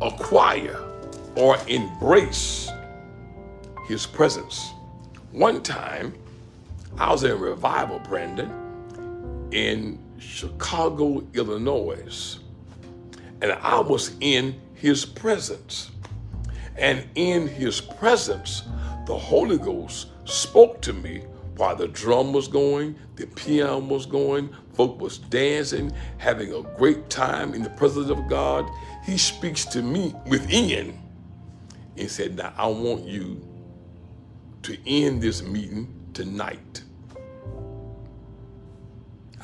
acquire or embrace his presence. One time, I was in revival, Brandon, in Chicago, Illinois, and I was in his presence. And in his presence, the Holy Ghost spoke to me while the drum was going, the piano was going, folk was dancing, having a great time in the presence of God. He speaks to me within and said, Now I want you to end this meeting tonight.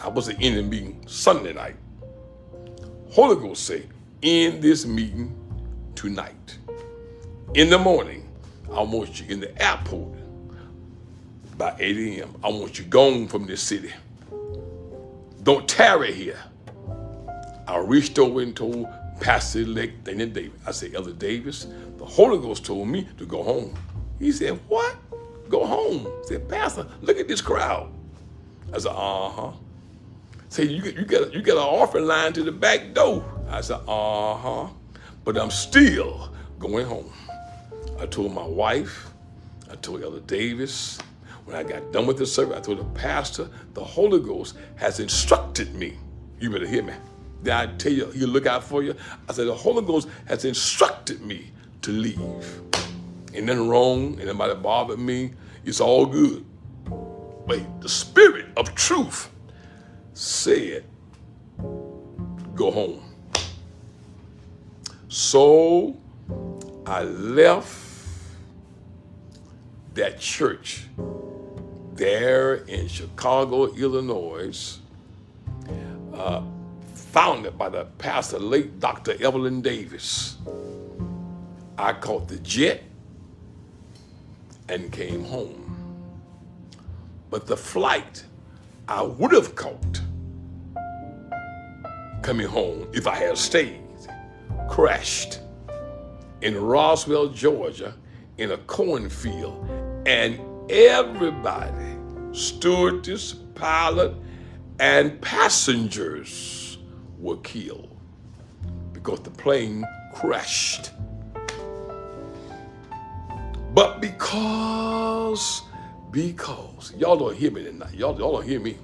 I was in the meeting Sunday night. Holy Ghost say, end this meeting tonight. In the morning, I want you in the airport by 8 a.m. I want you gone from this city. Don't tarry here. I reached over and told Pastor elect Daniel Davis. I said, Elder Davis, the Holy Ghost told me to go home. He said, What? Go home. I said, Pastor, look at this crowd. I said, Uh huh. Say, you, you, got, you got an offering line to the back door. I said, uh-huh. But I'm still going home. I told my wife, I told Elder Davis, when I got done with the service, I told the pastor, the Holy Ghost has instructed me. You better hear me. Did I tell you, he'll look out for you? I said, the Holy Ghost has instructed me to leave. Ain't nothing wrong, ain't nobody bothered me. It's all good. Wait, the spirit of truth said, go home. So I left that church there in Chicago, Illinois, uh, founded by the pastor, late Dr. Evelyn Davis. I caught the jet and came home. But the flight I would have caught coming home if I had stayed crashed in Roswell, Georgia, in a cornfield, and everybody, stewardess, pilot, and passengers were killed because the plane crashed. But because, because, y'all don't hear me tonight. Y'all, y'all don't hear me.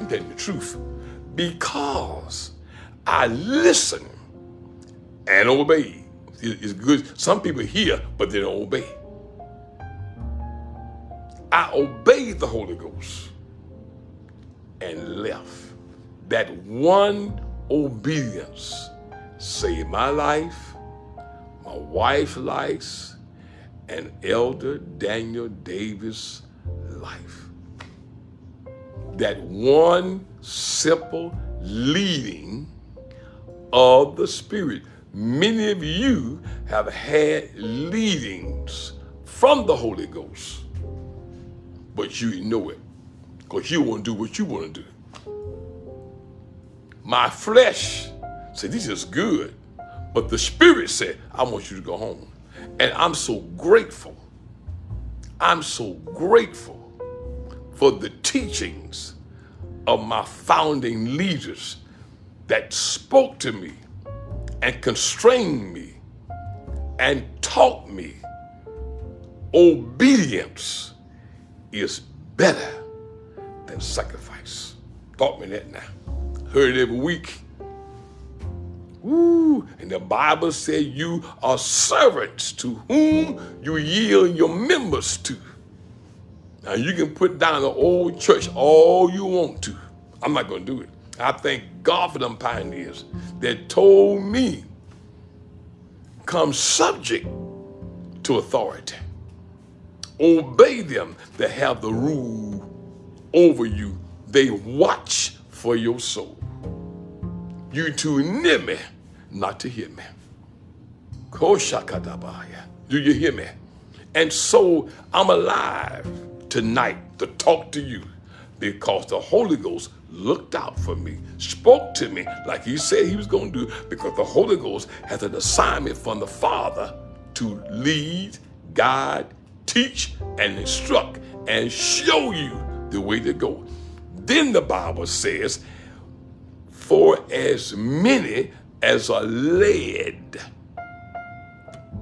I'm telling the truth. Because I listen and obey. It's good. Some people hear, but they don't obey. I obeyed the Holy Ghost and left. That one obedience saved my life, my wife's life, and Elder Daniel Davis' life. That one simple leading of the Spirit. Many of you have had leadings from the Holy Ghost, but you know it because you want to do what you want to do. My flesh said, This is good, but the Spirit said, I want you to go home. And I'm so grateful. I'm so grateful for the teachings of my founding leaders that spoke to me and constrained me and taught me obedience is better than sacrifice. Taught me that now. Heard it every week. Ooh, and the Bible said you are servants to whom you yield your members to. Now you can put down the old church all you want to. I'm not going to do it. I thank God for them pioneers that told me come subject to authority. Obey them that have the rule over you. They watch for your soul. You too near me not to hear me. Koshakadabaya. Do you hear me? And so I'm alive tonight to talk to you because the Holy Ghost looked out for me, spoke to me like he said he was going to do, because the Holy Ghost has an assignment from the Father to lead, guide, teach, and instruct and show you the way to go. Then the Bible says, for as many as are led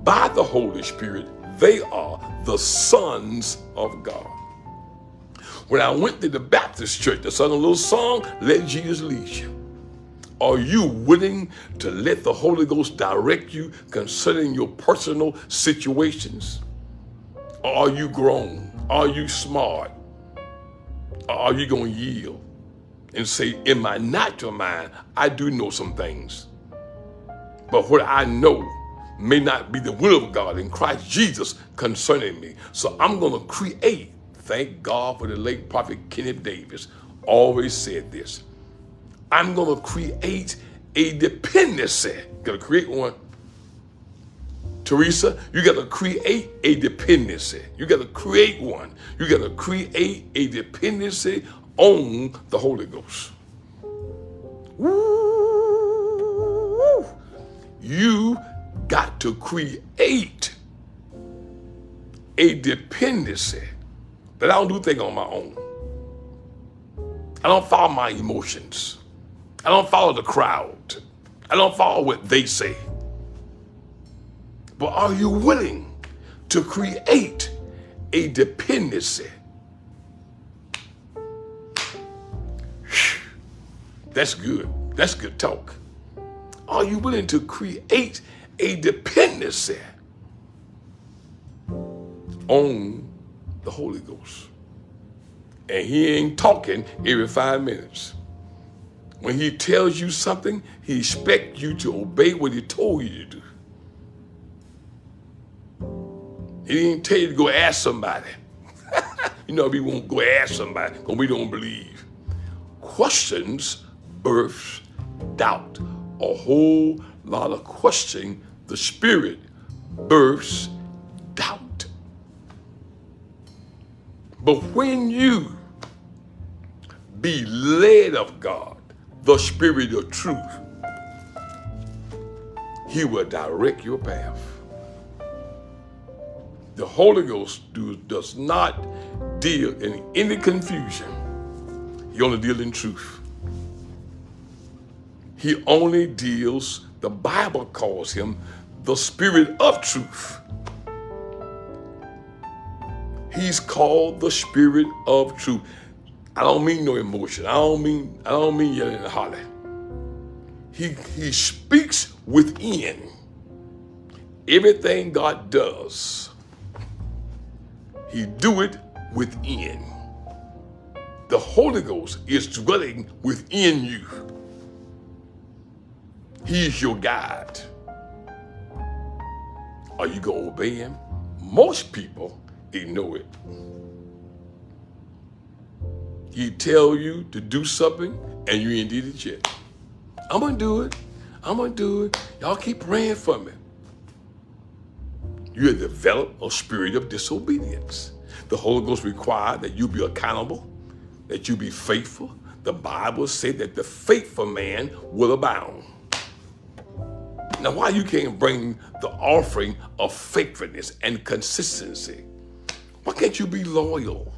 by the Holy Spirit, they are the sons of God. When I went to the Baptist church, I sung a little song, Let Jesus Lead You. Are you willing to let the Holy Ghost direct you concerning your personal situations? Are you grown? Are you smart? Are you going to yield and say, in my natural mind, I do know some things. But what I know may not be the will of God in Christ Jesus concerning me. So I'm going to create Thank God for the late prophet Kenneth Davis. Always said this. I'm going to create a dependency. Got to create one. Teresa, you got to create a dependency. You got to create one. You got to create a dependency on the Holy Ghost. Woo! You got to create a dependency that I don't do things on my own. I don't follow my emotions. I don't follow the crowd. I don't follow what they say. But are you willing to create a dependency? That's good. That's good talk. Are you willing to create a dependency on the Holy Ghost? And he ain't talking every five minutes. When he tells you something, he expects you to obey what he told you to do. He didn't tell you to go ask somebody. you know, we won't go ask somebody because we don't believe. Questions birth doubt. A whole lot of questioning the spirit births doubt. But when you be led of God, the spirit of truth, he will direct your path. The Holy Ghost do, does not deal in any confusion. He only deals in truth. He only deals, the Bible calls him the spirit of truth. He's called the spirit of truth. I don't mean no emotion. I don't mean I don't mean yelling and hollering. He he speaks within. Everything God does, He do it within. The Holy Ghost is dwelling within you. He's your guide. Are you going to obey him? Most people ignore it. He tell you to do something and you ain't did it yet. I'm going to do it. I'm going to do it. Y'all keep praying for me. You have developed a spirit of disobedience. The Holy Ghost required that you be accountable, that you be faithful. The Bible said that the faithful man will abound. Now, why you can't bring the offering of faithfulness and consistency? Why can't you be loyal?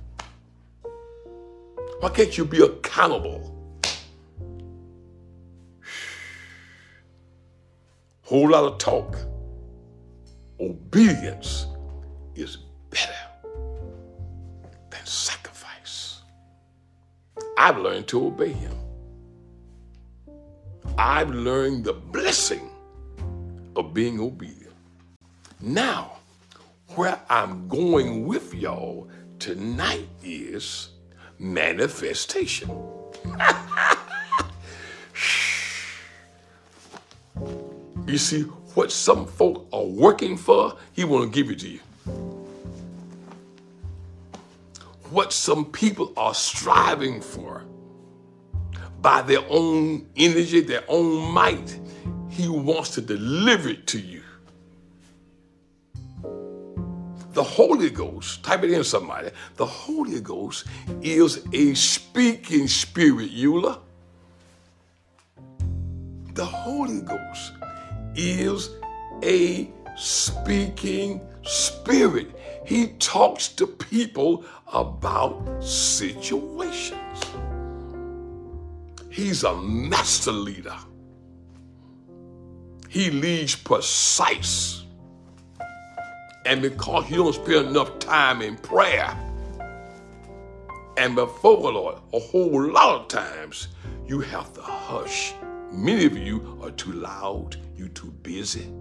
Why can't you be accountable? Whole lot of talk. Obedience is better than sacrifice. I've learned to obey him. I've learned the blessing of being obedient. Now, where I'm going with y'all tonight is manifestation. you see, what some folk are working for, he want to give it to you. What some people are striving for by their own energy, their own might, he wants to deliver it to you. The Holy Ghost, type it in somebody. The Holy Ghost is a speaking spirit, Eula. The Holy Ghost is a speaking spirit. He talks to people about situations. He's a master leader. He leads precise. And because you don't spend enough time in prayer, and before the Lord, a whole lot of times you have to hush. Many of you are too loud, you too busy.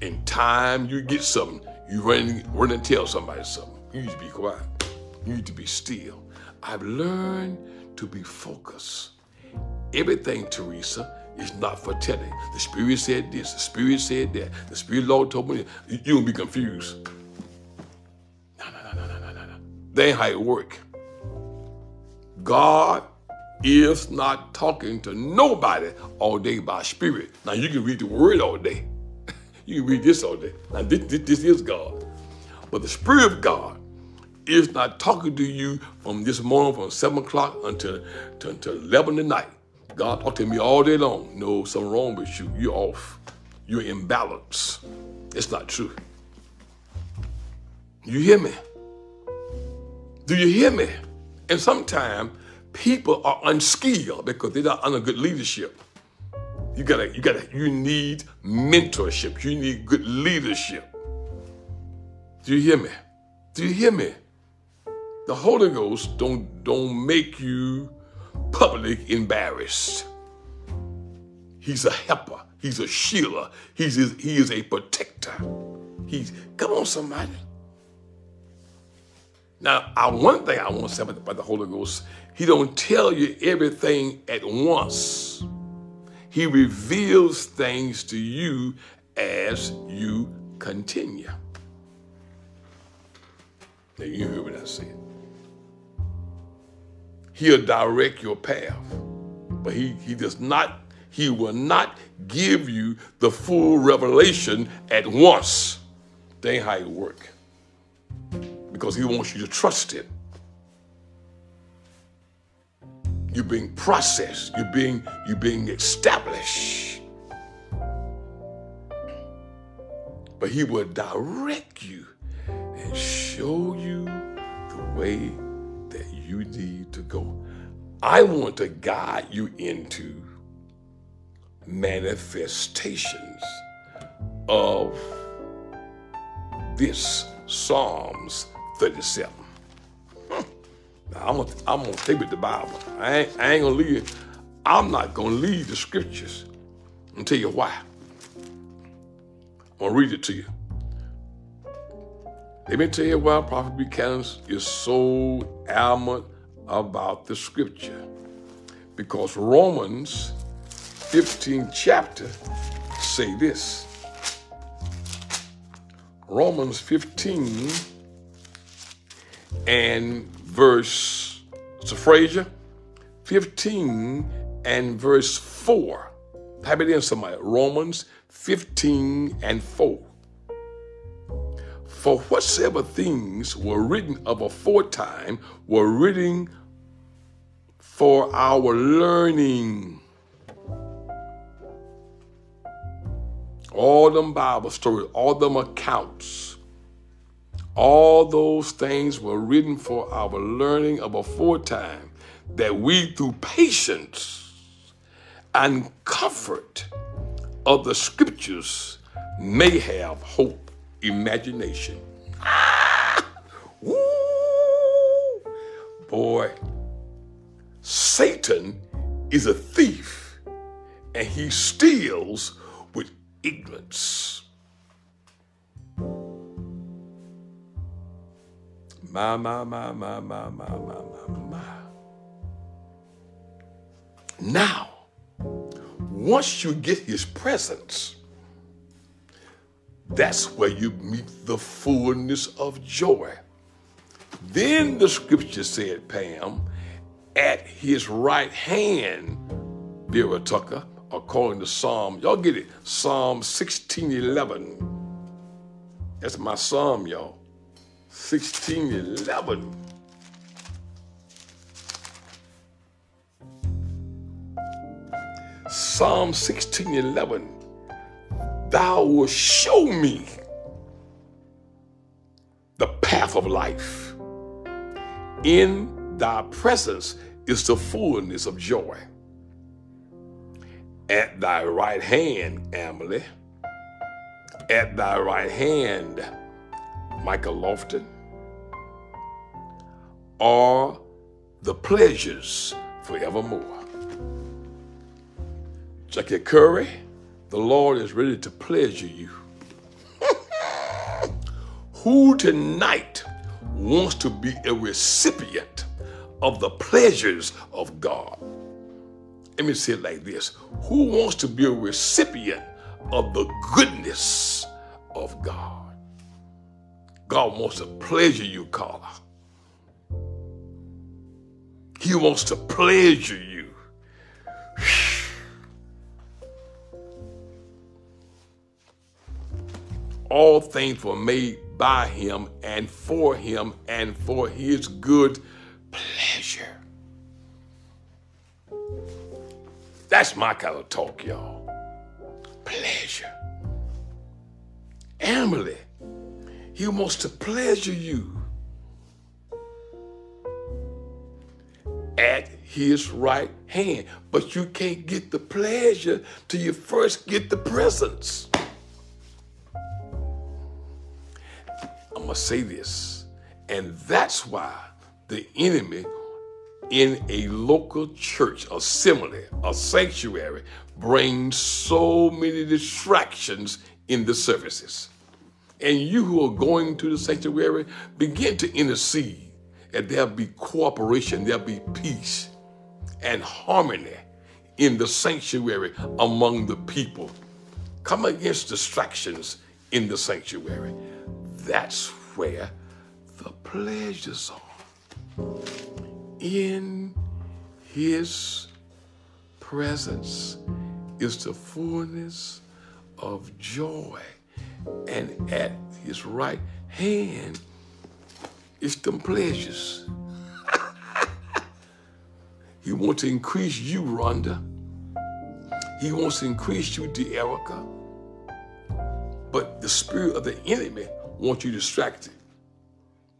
In time you get something, you run, run and tell somebody something. You need to be quiet. You need to be still. I've learned to be focused. Everything, Teresa, is not for telling. The Spirit said this, the Spirit said that, the Spirit Lord told me, you, you won't be confused. No, no, no, no, no, no, no. That ain't how it work. God is not talking to nobody all day by spirit. Now you can read the word all day. you can read this all day. Now this, this, this is God. But the Spirit of God is not talking to you from this morning from 7 o'clock until, until, until 11 at night. God talk to me all day long. No, something wrong with you. You're off. You're imbalanced. It's not true. You hear me? Do you hear me? And sometimes people are unskilled because they're not under good leadership. You gotta, you gotta, you need mentorship. You need good leadership. Do you hear me? Do you hear me? The Holy Ghost don't don't make you public embarrassed. He's a helper. He's a shielder. He's he is a protector. He's come on, somebody. Now, I, one thing I want to say about the, about the Holy Ghost, he don't tell you everything at once. He reveals things to you as you continue. Now you hear what I said. He'll direct your path, but he, he does not, he will not give you the full revelation at once. That ain't how it work. Because he wants you to trust him. You're being processed. You're being, you're being established. But he will direct you and show you the way you need to go. I want to guide you into manifestations of this Psalms 37. Hmm. Now, I'm gonna, I'm gonna take with the Bible. I ain't, I ain't gonna leave. I'm not gonna leave the scriptures. I'll tell you why. I'm gonna read it to you. Let me tell you why Prophet Buchanan is so adamant about the scripture. Because Romans 15 chapter say this. Romans 15 and verse, Frazier, 15 and verse 4. Type it in somebody. Romans 15 and 4. For whatsoever things were written of aforetime were written for our learning. All them Bible stories, all them accounts, all those things were written for our learning of aforetime, that we through patience and comfort of the scriptures may have hope, imagination. Ah! Boy, Satan is a thief and he steals with ignorance. My, my, my, my, my, my, my, my, my. Now, once you get his presence, that's where you meet the fullness of joy. Then the scripture said, Pam, at his right hand, Vera Tucker, according to Psalm, y'all get it, Psalm 1611. That's my psalm, y'all. 1611. Psalm 1611. Thou wilt show me the path of life. In thy presence is the fullness of joy. At thy right hand, Emily, at thy right hand, Michael Lofton, are the pleasures forevermore. Jackie Curry, the Lord is ready to pleasure you. Who tonight wants to be a recipient of the pleasures of God? Let me say it like this Who wants to be a recipient of the goodness of God? God wants to pleasure you, Carla. He wants to pleasure you. All things were made by him and for him and for his good pleasure. That's my kind of talk, y'all. Pleasure. Emily, he wants to pleasure you. at his right hand. But you can't get the pleasure till you first get the presence. Say this. And that's why the enemy in a local church, assembly, a sanctuary, brings so many distractions in the services. And you who are going to the sanctuary, begin to intercede that there'll be cooperation, there'll be peace and harmony in the sanctuary among the people. Come against distractions in the sanctuary. That's where the pleasures are. In his presence is the fullness of joy. And at his right hand is the pleasures. he wants to increase you, Rhonda. He wants to increase you, De Erica. But the spirit of the enemy wants you distracted.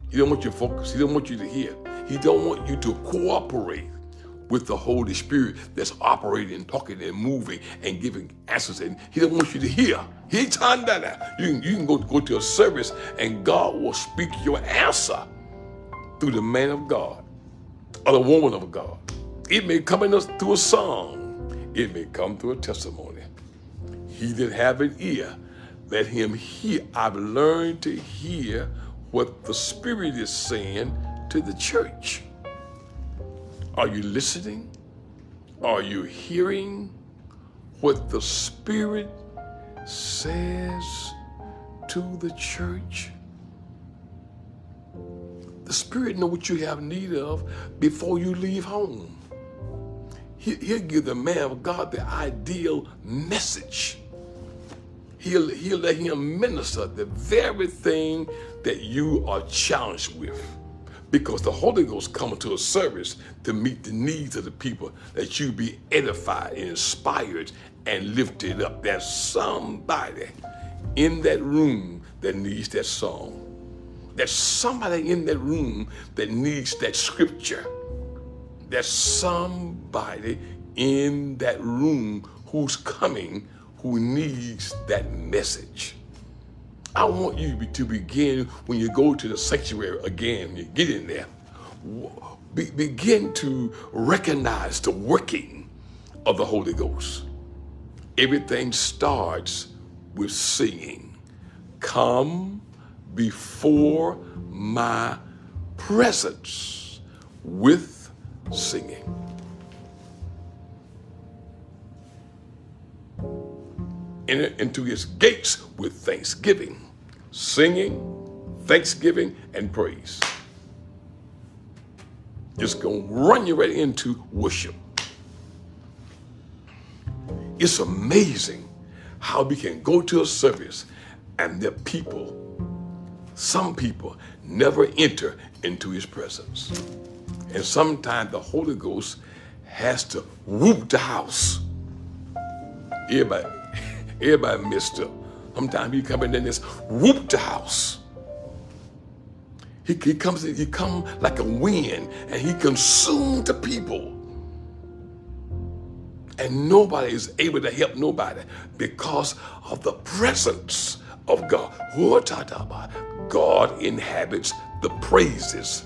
He don't want you focused. He don't want you to hear. He don't want you to cooperate with the Holy Spirit that's operating, talking, and moving and giving answers. And He doesn't want you to hear. He turned that out. You can, you can go, go to a service and God will speak your answer through the man of God or the woman of God. It may come in through a song. It may come through a testimony. He that have an ear, let him hear. I've learned to hear what the Spirit is saying to the church. Are you listening? Are you hearing what the Spirit says to the church? The Spirit know what you have need of before you leave home. He, will give the man of God the ideal message. He'll, he'll let him minister the very thing that you are challenged with because the Holy Ghost comes to a service to meet the needs of the people, that you be edified and inspired and lifted up. There's somebody in that room that needs that song. There's somebody in that room that needs that scripture. There's somebody in that room who's coming who needs that message. I want you to begin when you go to the sanctuary again, you get in there, be, begin to recognize the working of the Holy Ghost. Everything starts with singing. Come before my presence with singing. Enter into his gates with thanksgiving singing, thanksgiving, and praise. Just gonna run you right into worship. It's amazing how we can go to a service and the people, some people, never enter into his presence. And sometimes the Holy Ghost has to whoop the house. Everybody, everybody messed up. Sometimes he come in just whoop the house. He, he comes he come like a wind and he consumed the people. And nobody is able to help nobody because of the presence of God. God inhabits the praises.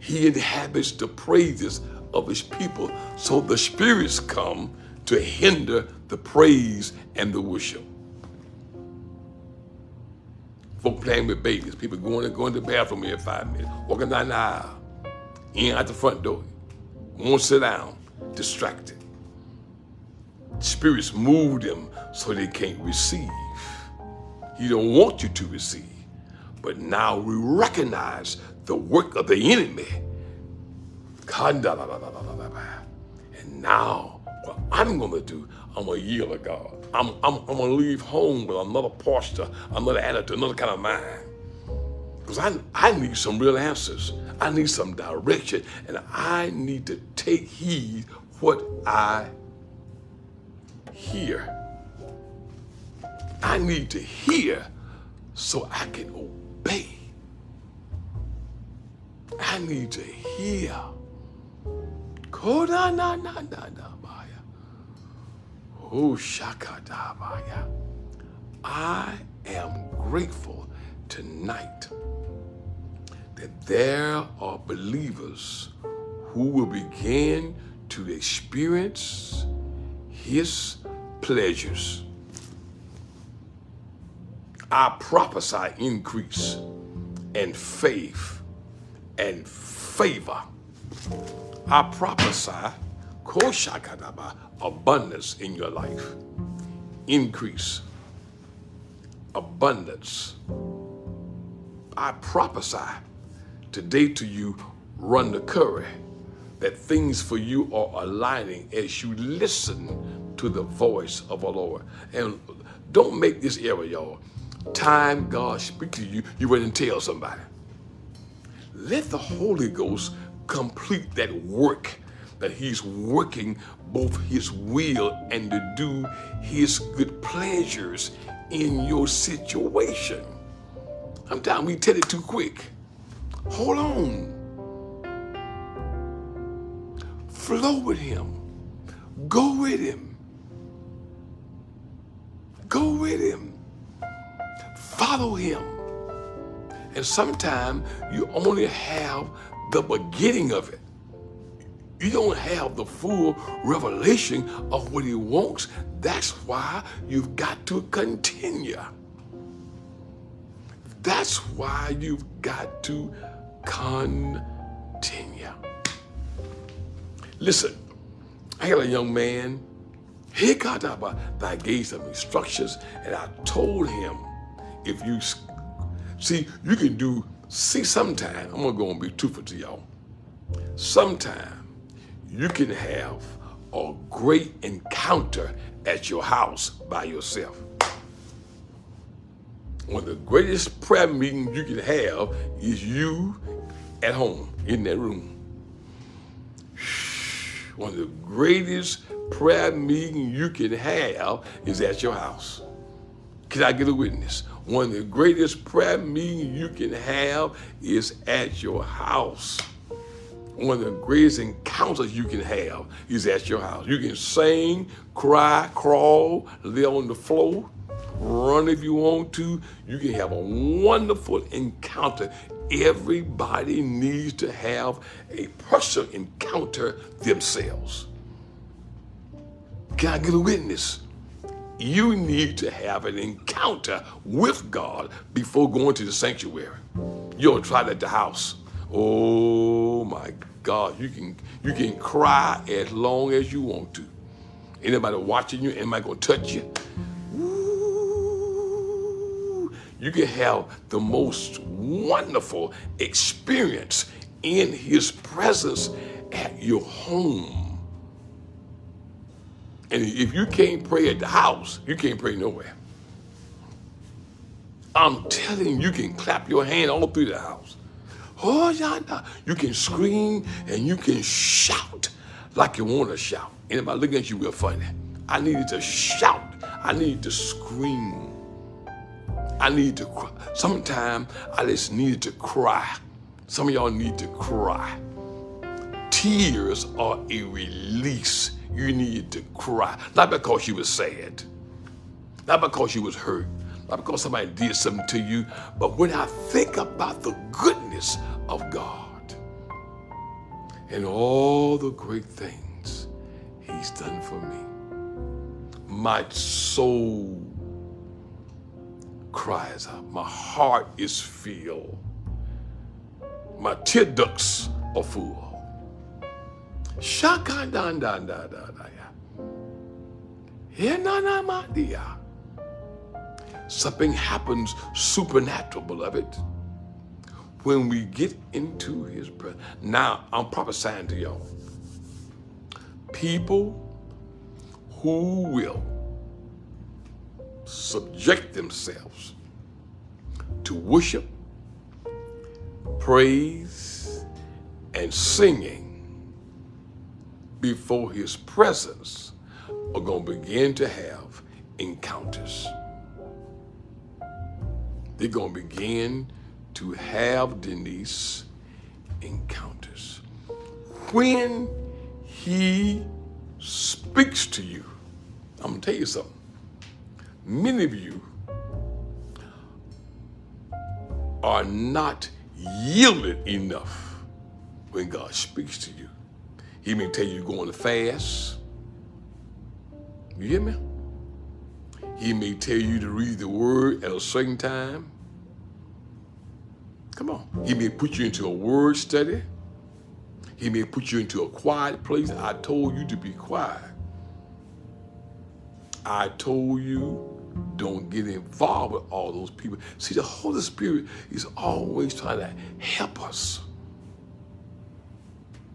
He inhabits the praises of his people. So the spirits come to hinder the praise and the worship. Folk playing with babies, people going going to the bathroom every five minutes, walking down the aisle, in at the front door, won't sit down, distracted. Spirits move them so they can't receive. He don't want you to receive. But now we recognize the work of the enemy. And now what I'm going to do, I'm a yield to God. I'm, I'm, I'm going to leave home with another posture, another attitude, another kind of mind. Because I, I need some real answers. I need some direction. And I need to take heed what I hear. I need to hear so I can obey. I need to hear. Koda na na na baya. Oh. I am grateful tonight that there are believers who will begin to experience his pleasures. I prophesy increase and faith and favor. I prophesy koshakadaba, abundance in your life. Increase. Abundance. I prophesy today to you, Rhonda Curry, that things for you are aligning as you listen to the voice of the Lord. And don't make this error, y'all. Time God speak to you, you and tell somebody. Let the Holy Ghost complete that work that He's working both His will and to do His good pleasures in your situation. I'm telling we tell it too quick. Hold on. Flow with Him. Go with Him. Go with Him. Follow Him. And sometimes you only have the beginning of it. You don't have the full revelation of what he wants. That's why you've got to continue. That's why you've got to continue. Listen, I had a young man. He got up, I gave some instructions, and I told him, if you see, you can do, see, sometime, I'm gonna go and be truthful to y'all. Sometime you can have a great encounter at your house by yourself. One of the greatest prayer meetings you can have is you at home in that room. One of the greatest prayer meetings you can have is at your house. Can I get a witness? One of the greatest prayer meetings you can have is at your house. One of the greatest encounters you can have is at your house. You can sing, cry, crawl, lay on the floor, run if you want to. You can have a wonderful encounter. Everybody needs to have a personal encounter themselves. Can I get a witness? You need to have an encounter with God before going to the sanctuary. You don't try that at the house. Oh my God, you can you can cry as long as you want to. Anybody watching you, anybody gonna touch you? You can have the most wonderful experience in his presence at your home. And if you can't pray at the house, you can't pray nowhere. I'm telling you, you can clap your hand all through the house. Oh, yonder. You can scream and you can shout like you want to shout. Anybody looking at you real funny. I needed to shout. I needed to scream. I need to cry. Sometimes I just needed to cry. Some of y'all need to cry. Tears are a release you needed to cry. Not because you was sad, not because you was hurt, not because somebody did something to you, but when I think about the goodness of God and all the great things He's done for me, my soul cries out. My heart is filled. My tear ducts are full. Something happens supernatural, beloved, when we get into his presence. Now, I'm prophesying to y'all. People who will subject themselves to worship, praise, and singing before his presence are going to begin to have encounters. They're going to begin to have Denise encounters. When he speaks to you, I'm going to tell you something. Many of you are not yielded enough when God speaks to you. He may tell you going to fast. You hear me? He may tell you to read the word at a certain time. Come on. He may put you into a word study. He may put you into a quiet place. I told you to be quiet. I told you don't get involved with all those people. See, the Holy Spirit is always trying to help us.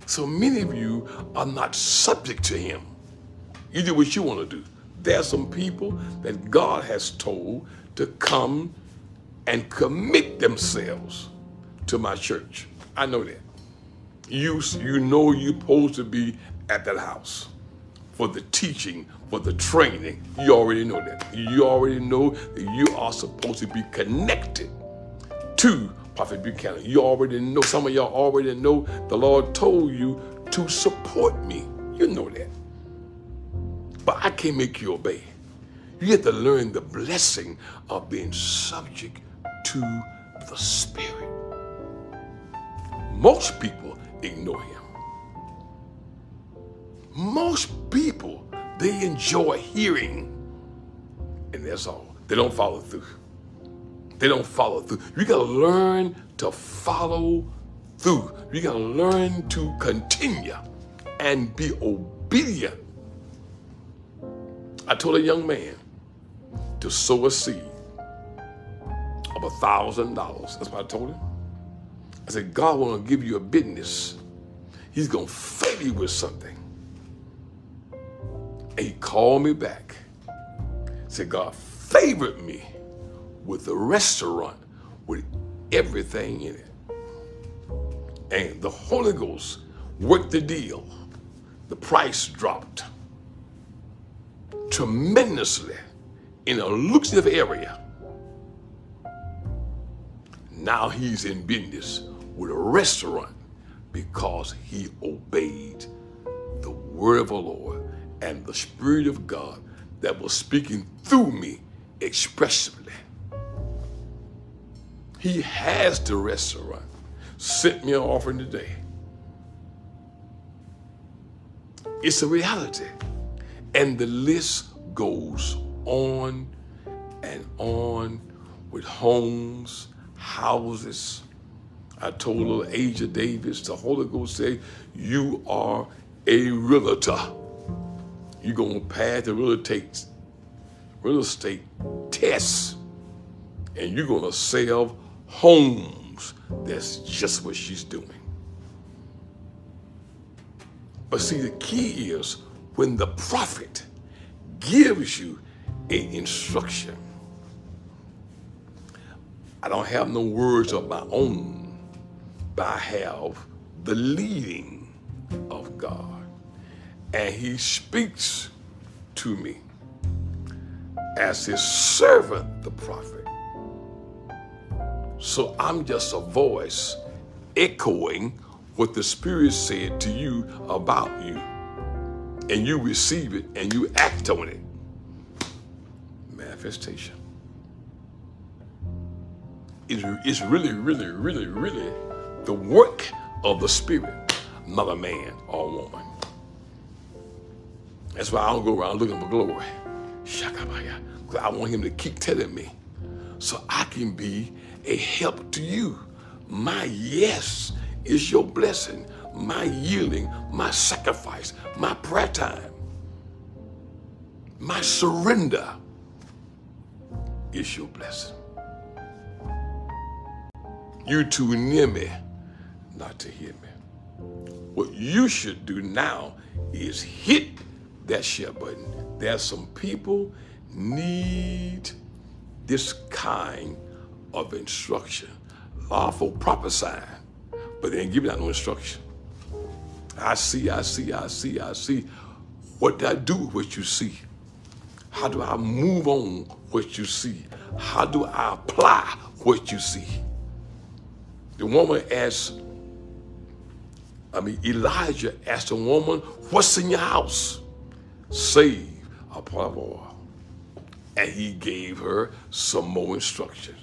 So many of you are not subject to Him. You do what you want to do. There are some people that God has told to come and commit themselves to my church. I know that. You, you know you're supposed to be at that house for the teaching, for the training. You already know that. You already know that you are supposed to be connected to Prophet Buchanan. You already know, some of y'all already know the Lord told you to support me. You know that. But I can't make you obey. You have to learn the blessing of being subject to the Spirit. Most people ignore him. Most people, they enjoy hearing, and that's all. They don't follow through. They don't follow through. You got to learn to follow through. You got to learn to continue and be obedient. I told a young man to sow a seed of a thousand dollars. That's what I told him. I said, God want to give you a business. He's to favor you with something. And he called me back. Said, God favored me with a restaurant with everything in it. And the Holy Ghost worked the deal. The price dropped tremendously in a lucrative area. Now he's in business with a restaurant because he obeyed the word of the Lord and the Spirit of God that was speaking through me expressively. He has the restaurant. Sent me an offering today. It's a reality. And the list goes on and on with homes, houses. I told little Asia Davis, the Holy Ghost said, you are a realtor. You're going to pass the real estate, real estate test, and you're going to sell homes. That's just what she's doing. But see, the key is when the prophet gives you an instruction. I don't have no words of my own, but I have the leading of God. And he speaks to me as his servant, the prophet. So I'm just a voice echoing what the Spirit said to you about you. And you receive it and you act on it. Manifestation. It's really, really, really, really the work of the Spirit, not a man or a woman. That's why I don't go around looking for glory. Shakabaya. Because I want him to keep telling me so I can be a help to you. My yes is your blessing, my yielding, my sacrifice, my prayer time, my surrender is your blessing. You too near me not to hear me. What you should do now is hit that share button. There's some people need this kind of instruction. Lawful prophesying, but they ain't giving out no instruction. I see, I see, I see, I see. What do I do with what you see? How do I move on what you see? How do I apply what you see? The woman asked I mean, Elijah asked the woman, What's in your house? Save a pot of oil. And he gave her some more instructions.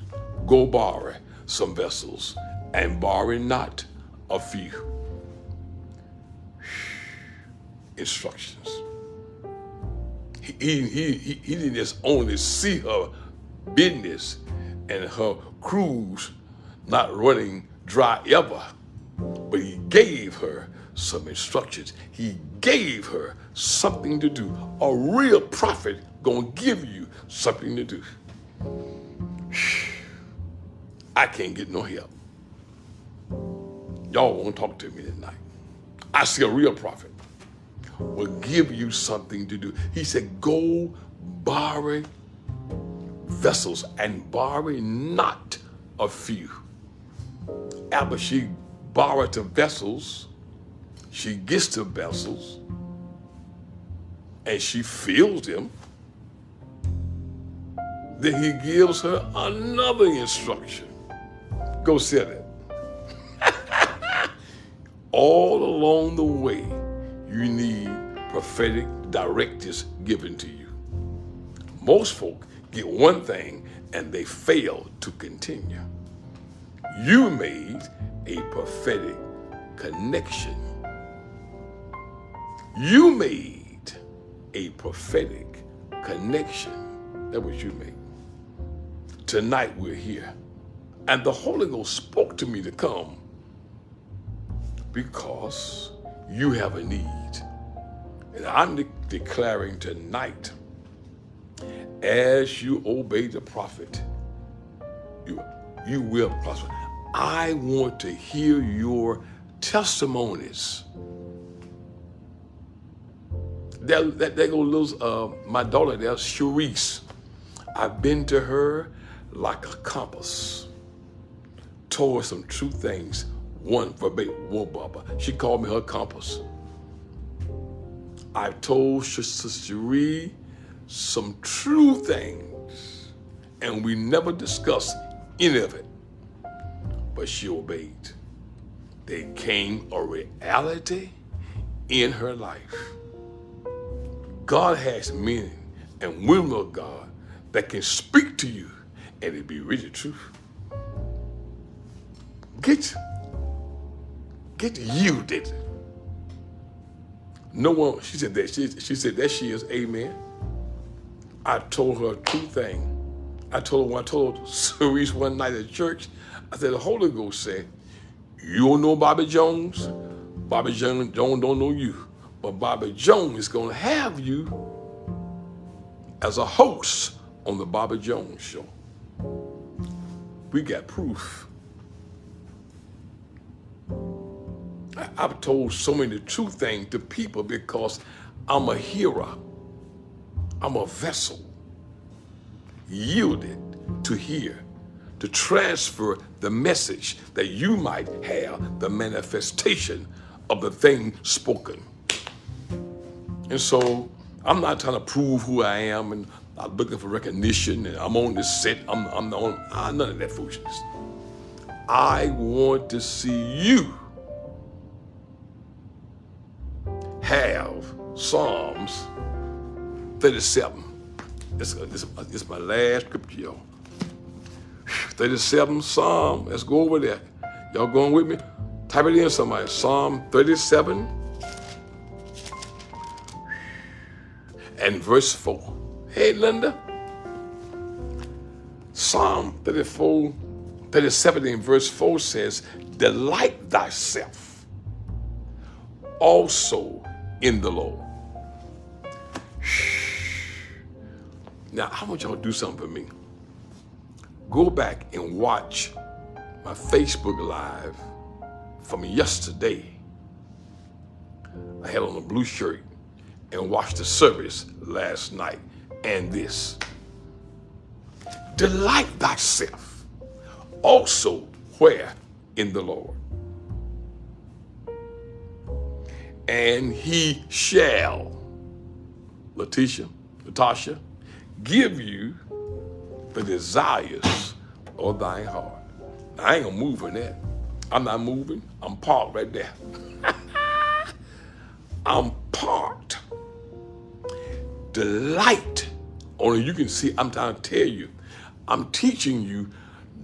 Go borrow some vessels and borrow not a few. Instructions. He, he, he, he didn't just only see her business and her cruse not running dry ever, but he gave her some instructions. He gave her something to do. A real prophet gonna give you something to do. I can't get no help. Y'all won't talk to me tonight. I see a real prophet will give you something to do. He said, go borrow vessels and borrow not a few. After she borrowed the vessels, she gets the vessels and she fills them. Then he gives her another instruction. Go sell it. All along the way, you need prophetic directives given to you. Most folk get one thing and they fail to continue. You made a prophetic connection. You made a prophetic connection. That was you made. Tonight we're here. And the Holy Ghost spoke to me to come because you have a need. And I'm de- declaring tonight, as you obey the prophet, you, you will prosper. I want to hear your testimonies. There, there, there go little, uh, my daughter there, Cherise. I've been to her like a compass. Told her some true things, one verbatim, one Baba. She called me her compass. I told Sister Cherie some true things, and we never discussed any of it, but she obeyed. There came a reality in her life. God has men and women of God that can speak to you and it be really truth. Get, get yielded. No one, she said that she, she said that she is amen. I told her a true thing. I told her when I told Cerise one night at church, I said, the Holy Ghost said, you don't know Bobby Jones? Bobby Jones don't, don't know you. But Bobby Jones is to have you as a host on the Bobby Jones show. We got proof. I've told so many true things to people because I'm a hero. I'm a vessel yielded to hear, to transfer the message that you might have the manifestation of the thing spoken. And so I'm not trying to prove who I am and I'm looking for recognition and I'm on this set. I'm, I'm on ah, none of that foolishness. I want to see you have Psalms 37. This, this, this is my last scripture, y'all. 37 Psalm. Let's go over there. Y'all going with me? Type it in somebody. Psalm 37 and verse 4. Hey, Linda. Psalm 34, 37 and verse 4 says, Delight thyself also in the Lord. Now, I want y'all to do something for me. Go back and watch my Facebook Live from yesterday. I had on a blue shirt and watched the service last night and this. Delight thyself also where? In the Lord. And he shall, Letitia, Natasha, give you the desires of thine heart. I ain't gonna move in that. I'm not moving. I'm parked right there. I'm parked. Delight. Only you can see, I'm trying to tell you, I'm teaching you,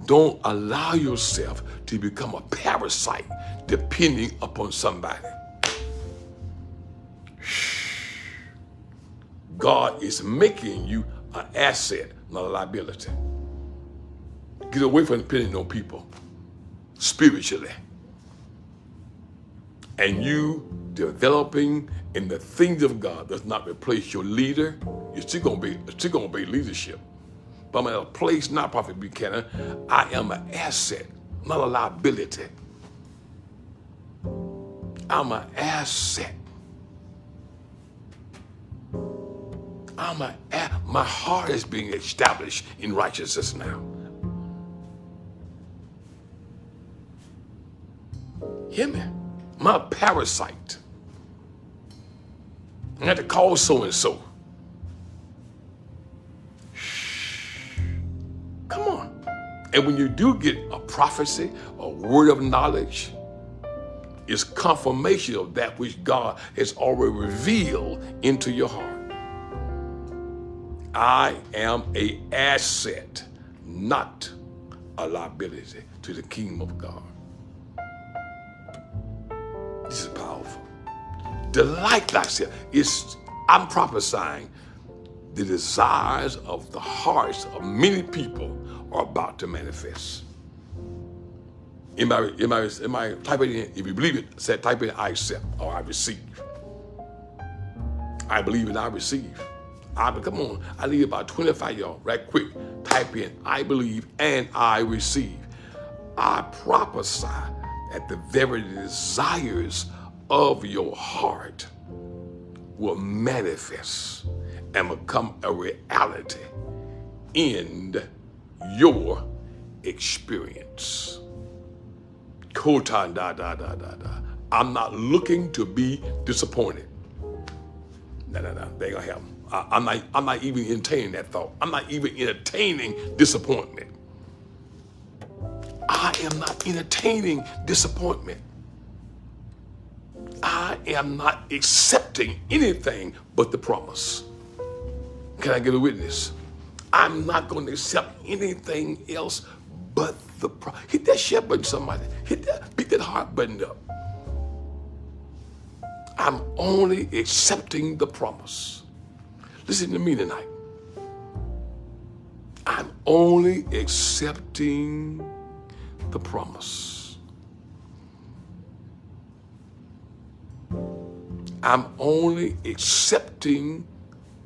don't allow yourself to become a parasite depending upon somebody. God is making you an asset, not a liability. Get away from depending on people spiritually. And you developing in the things of God does not replace your leader. You're still gonna be still gonna be leadership. But I'm at a place now, Prophet Buchanan. I am an asset, not a liability. I'm an asset. I'm a, eh, my heart is being established in righteousness now. Hear me? My parasite. I had to call so and so. Shh. Come on. And when you do get a prophecy, a word of knowledge, it's confirmation of that which God has already revealed into your heart. I am a asset, not a liability to the kingdom of God. This is powerful. Delight thyself. It's, I'm prophesying the desires of the hearts of many people are about to manifest. Anybody, anybody, anybody type it in, if you believe it, say type in I accept or I receive. I believe and I receive. I come on, I need about 25 y'all, right quick. Type in I believe and I receive. I prophesy that the very desires of your heart will manifest and become a reality in your experience. Kotan da da da da da. I'm not looking to be disappointed. No, no, no. They gonna happen. I, am not, I'm not even entertaining that thought. I'm not even entertaining disappointment. I am not entertaining disappointment. I am not accepting anything but the promise. Can I get a witness? I'm not going to accept anything else but the promise. Hit that share button, somebody. Hit that, beat that heart button up. I'm only accepting the promise. Listen to me tonight. I'm only accepting the promise. I'm only accepting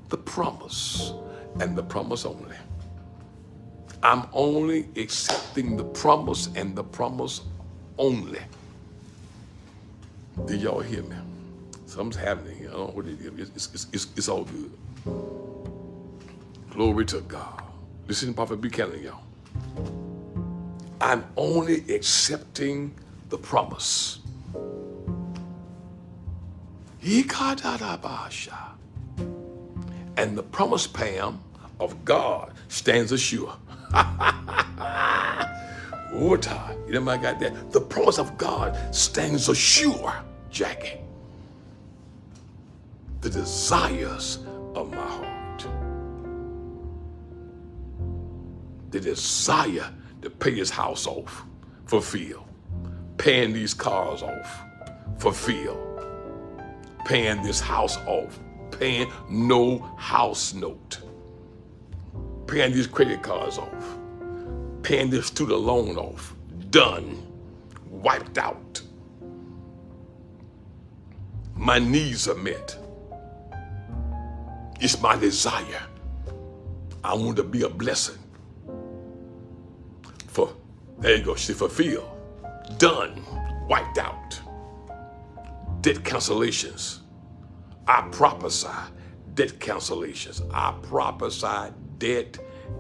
the promise and the promise only. I'm only accepting the promise and the promise only. Did y'all hear me? Something's happening. I don't know what it is. It's, it's, it's, it's all good. Glory to God. Listen, Prophet Buchanan, y'all. I'm only accepting the promise. And the promise, Pam, of God stands assured. Water. You know, I got that. The promise of God stands assured, Jackie. The desires of my heart. The desire to pay his house off, fulfill. Paying these cars off, fulfill. Paying this house off, paying no house note. Paying these credit cards off, paying this student loan off, done, wiped out. My needs are met. It's my desire. I want to be a blessing. For there you go, she fulfilled. Done. Wiped out. Debt cancellations. I prophesy debt cancellations. I prophesy debt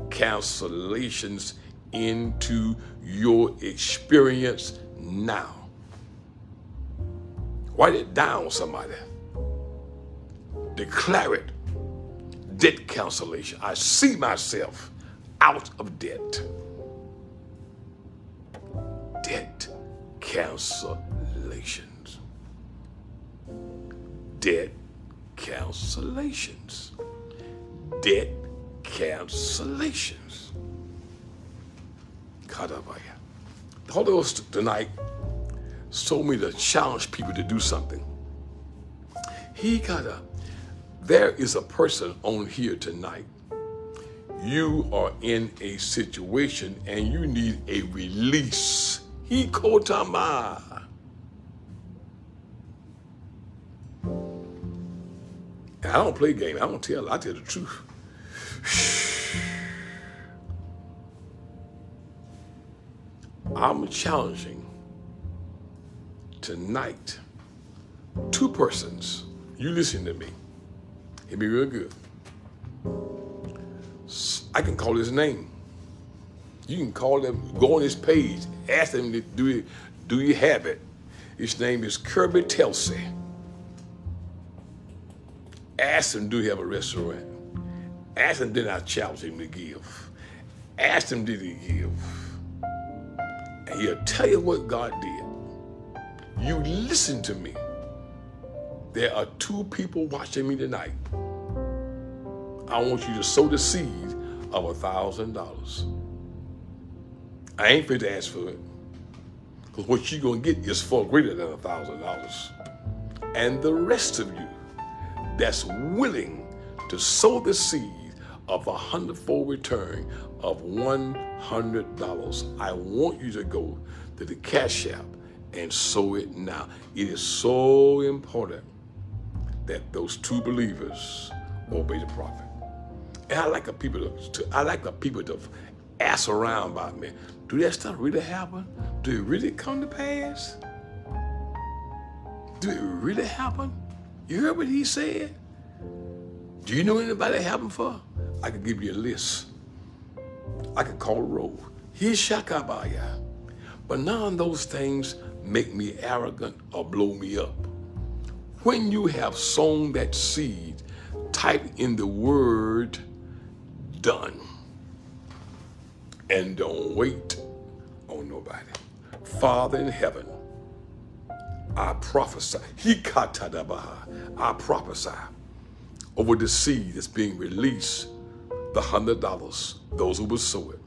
cancellations into your experience now. Write it down, somebody. Declare it debt cancellation. I see myself out of debt. Debt cancellations. debt cancellations. Debt cancellations. Kadabaya. The Holy Ghost tonight told me to challenge people to do something. He got a, there is a person on here tonight. You are in a situation and you need a release. He kotama. I don't play game. I don't tell. I tell the truth. I'm challenging tonight two persons. You listen to me. It'd be real good. I can call his name. You can call him, go on his page, ask him, do you, do you have it? His name is Kirby Telsey. Ask him, do you have a restaurant? Ask him, did I challenge him to give? Ask him, did he give? And he'll tell you what God did. You listen to me. There are two people watching me tonight. I want you to sow the seed of a thousand dollars. I ain't fit to ask for it. Because what you're gonna get is far greater than a thousand dollars. And the rest of you that's willing to sow the seed of a hundredfold return of $100. I want you to go to the Cash App and sow it now. It is so important that those two believers obey the prophet. And I like the people to, I like the people to ask around about me. Do that stuff really happen? Do it really come to pass? Do it really happen? You heard what he said? Do you know anybody it happened for? I could give you a list. I could call a roll. He's Shakabaya. But none of those things make me arrogant or blow me up. When you have sown that seed, type in the word done. And don't wait on nobody. Father in heaven, I prophesy. I prophesy over the seed that's being released, the hundred dollars, those who will sow it.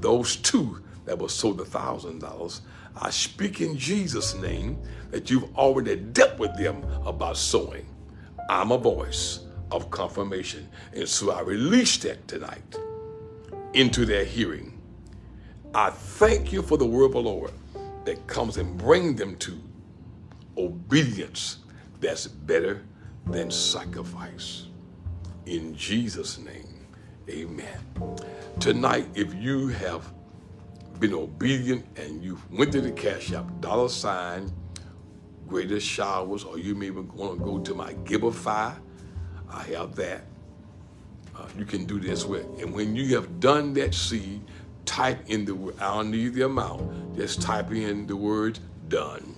Those two that will sow the thousand dollars, I speak in Jesus' name that you've already dealt with them about sowing. I'm a voice of confirmation. And so I release that tonight into their hearing. I thank you for the word of the Lord that comes and bring them to obedience that's better than sacrifice. In Jesus' name, amen. Tonight, if you have been obedient and you went to the Cash App, dollar sign, greater showers, or you may want to go to my Givelify, I have that. Uh, you can do this with. And when you have done that seed, type in the I don't need the amount, just type in the word done.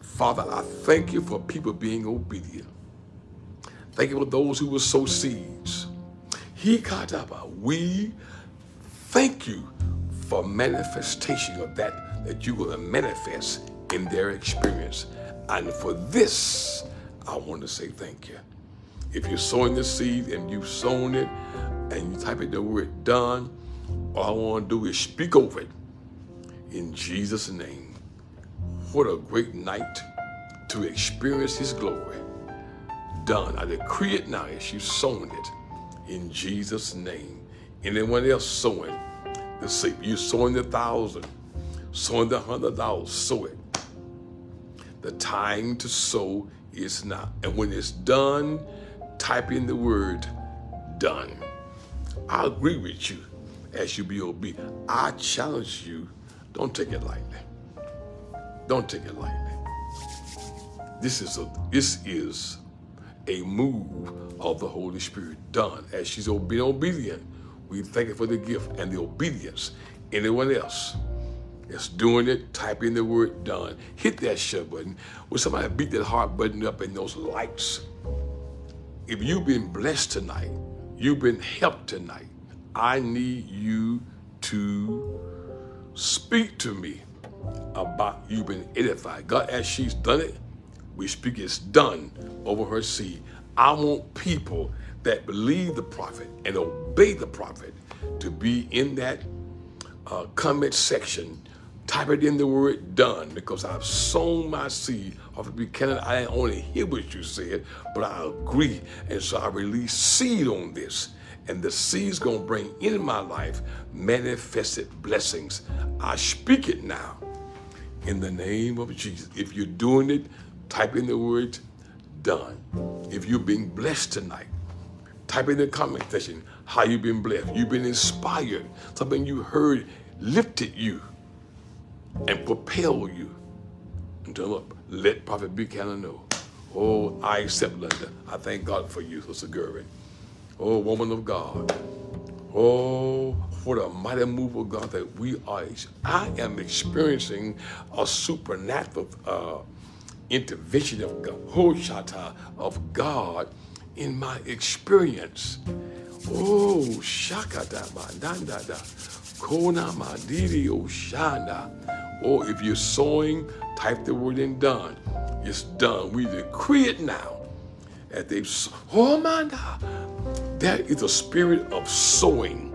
Father, I thank you for people being obedient. Thank you for those who will sow seeds. He. We thank you for manifestation of that that you gonna manifest in their experience. And for this, I want to say thank you. If you're sowing the seed and you've sown it and you type in the word done, all I want to do is speak over it in Jesus' name. What a great night to experience his glory. Done. I decree it now as you've sown it in Jesus' name. Anyone else sowing the seed, you're sowing the thousand, sowing the hundred dollars, sow it. The time to sow is now. And when it's done, type in the word done. I agree with you as you be obedient. I challenge you, don't take it lightly. Don't take it lightly. This is a this is a move of the Holy Spirit done as she's being obedient. We thank you for the gift and the obedience. Anyone else? It's doing it, type in the word done. Hit that share button. Will somebody beat that heart button up in those lights? If you've been blessed tonight, you've been helped tonight, I need you to speak to me about you've been edified. God, as she's done it, We speak it's done over her seed. I want people that believe the prophet and obey the prophet to be in that uh, comment section. Type it in the word done because I've sown my seed of the Buchanan. I didn't only hear what you said, but I agree. And so I release seed on this. And the seed's to bring in my life manifested blessings. I speak it now in the name of Jesus. If you're doing it, type in the word done. If you're being blessed tonight, type in the comment section how you've been blessed. You've been inspired. Something you heard lifted you and propelled you. And up, let Prophet Buchanan know. Oh, I accept Linda. I thank God for you, Sister Gervin. Oh, woman of God. Oh, what a mighty move of God that we are. I am experiencing a supernatural uh, intervention of God, of God in my experience. Oh, shakata mandanda, da, kona mandiri oshanda. Oh, or oh, if you're sowing, type the word in done. It's done. We decree it now. As they oh manda. That is a spirit of sowing.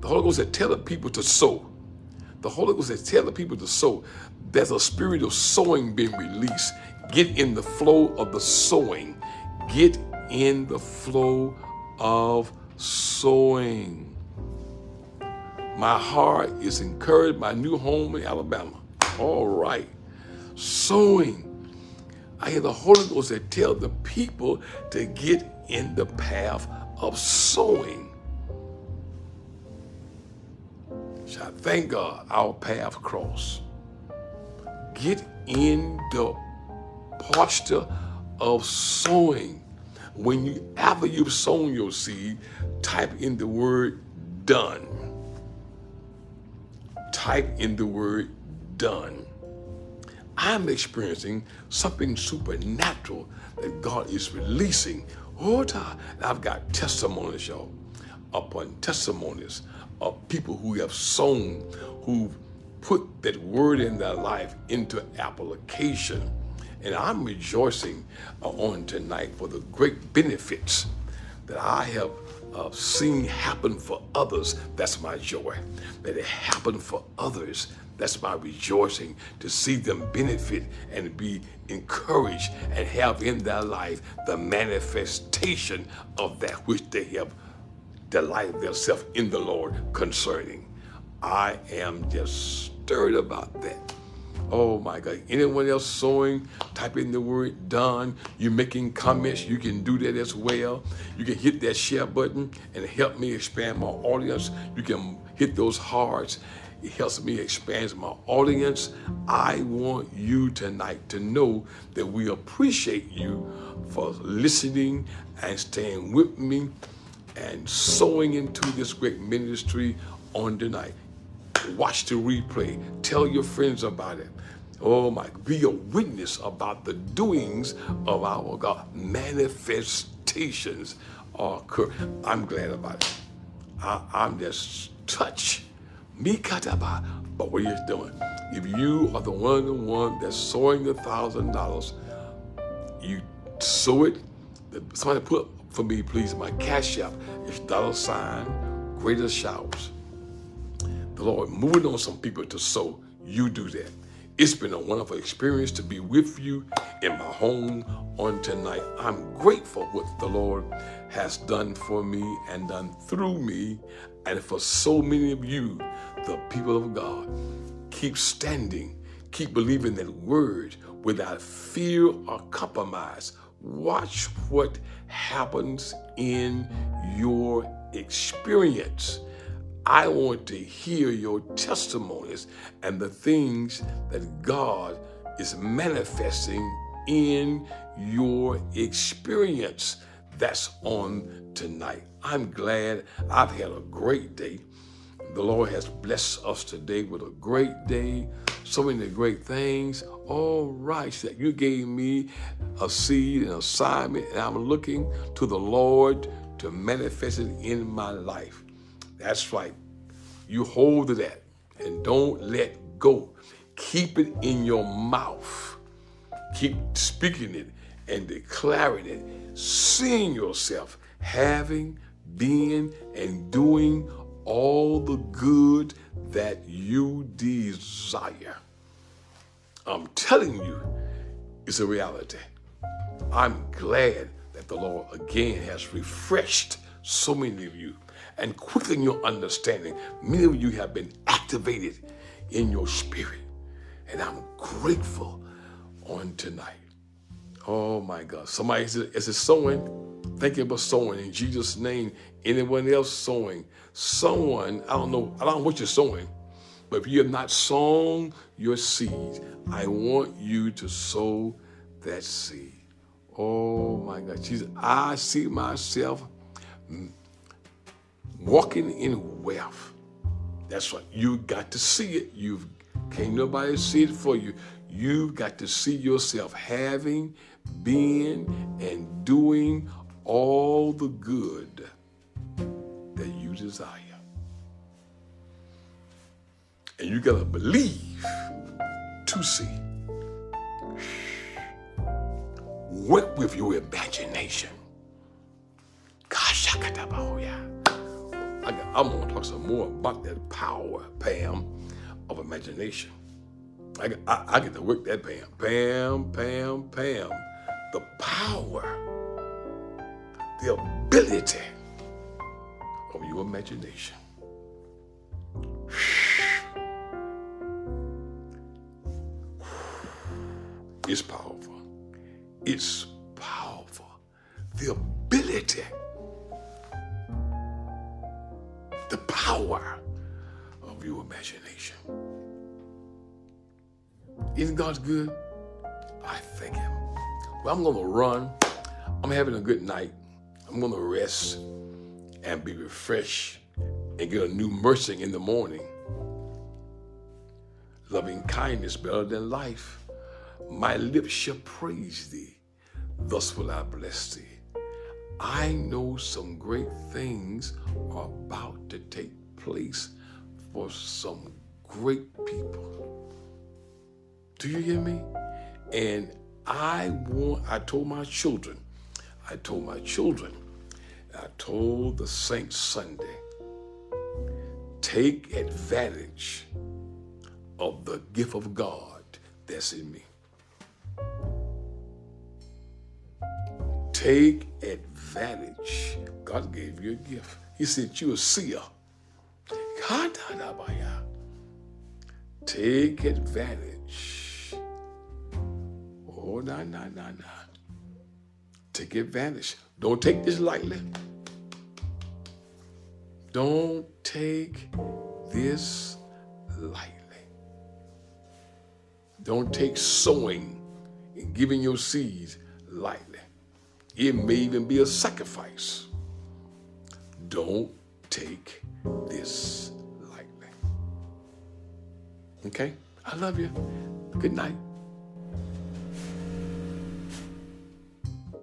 The Holy Ghost that tell the people to sow. The Holy Ghost that tell the people to sow. There's a spirit of sowing being released. Get in the flow of the sowing. Get in the flow of sowing. My heart is encouraged. My new home in Alabama. All right. Sowing. I hear the Holy Ghost that tell the people to get in the path of sowing. So I thank God our path cross. Get in the posture of sowing. When you after you've sown your seed, type in the word done. Type in the word done. I'm experiencing something supernatural that God is releasing. Oh, I've got testimonies, y'all, upon testimonies of people who have sown, who've put that word in their life into application. And I'm rejoicing uh, on tonight for the great benefits that I have uh, seen happen for others. That's my joy. That it happened for others. That's my rejoicing to see them benefit and be encouraged and have in their life the manifestation of that which they have delighted themselves in the Lord concerning. I am just stirred about that. Oh my God. Anyone else sowing, type in the word done. You're making comments, you can do that as well. You can hit that share button and help me expand my audience. You can hit those hearts. It helps me expand my audience. I want you tonight to know that we appreciate you for listening and staying with me and sowing into this great ministry on tonight. Watch the replay. Tell your friends about it. Oh my, be a witness about the doings of our God. Manifestations are occur. I'm glad about it. I, am just touched. Me kataba. But what you're doing. If you are the one the one that's sowing the thousand dollars, you sow it. Somebody put for me, please, my cash app is dollar sign greater showers the Lord moving on some people to sow, you do that. It's been a wonderful experience to be with you in my home on tonight. I'm grateful what the Lord has done for me and done through me and for so many of you, the people of God. Keep standing, keep believing that word without fear or compromise. Watch what happens in your experience. I want to hear your testimonies and the things that God is manifesting in your experience. That's on tonight. I'm glad I've had a great day. The Lord has blessed us today with a great day, so many great things. All right, that you gave me a seed, an assignment, and I'm looking to the Lord to manifest it in my life. That's right. You hold to that and don't let go. Keep it in your mouth. Keep speaking it and declaring it, seeing yourself having, being, and doing all the good that you desire. I'm telling you, it's a reality. I'm glad that the Lord again has refreshed so many of you and quicken your understanding. Many of you have been activated in your spirit. And I'm grateful on tonight. Oh my God. Somebody is it sowing? Thank you for sowing in Jesus' name. Anyone else sowing? Someone, I don't know, I don't know what you're sowing, but if you have not sown your seed, I want you to sow that seed. Oh my God. Jesus, I see myself walking in wealth. That's what You got to see it. You've can't nobody see it for you. You've got to see yourself having, being, and doing all the good that you desire. And you got to believe to see. Work with your imagination. Gosh, I got I'm going to talk some more about that power, Pam, of imagination. I, I, I get to work that Pam. Pam, Pam, Pam. The power the ability of your imagination. It's powerful. It's powerful. The ability, the power of your imagination. Isn't God good? I thank Him. Well, I'm going to run. I'm having a good night. I'm going to rest and be refreshed and get a new mercy in the morning. Loving kindness better than life. My lips shall praise thee. Thus will I bless thee. I know some great things are about to take place for some great people. Do you hear me? And I want, I told my children, I told my children, I told the saints Sunday, take advantage of the gift of God that's in me. Take advantage. God gave you a gift. He said you a seer. Take advantage. Oh, no, no, no, no. Take advantage. Don't take this lightly. Don't take this lightly. Don't take sowing and giving your seeds lightly. It may even be a sacrifice. Don't take this lightly. Okay? I love you. Good night.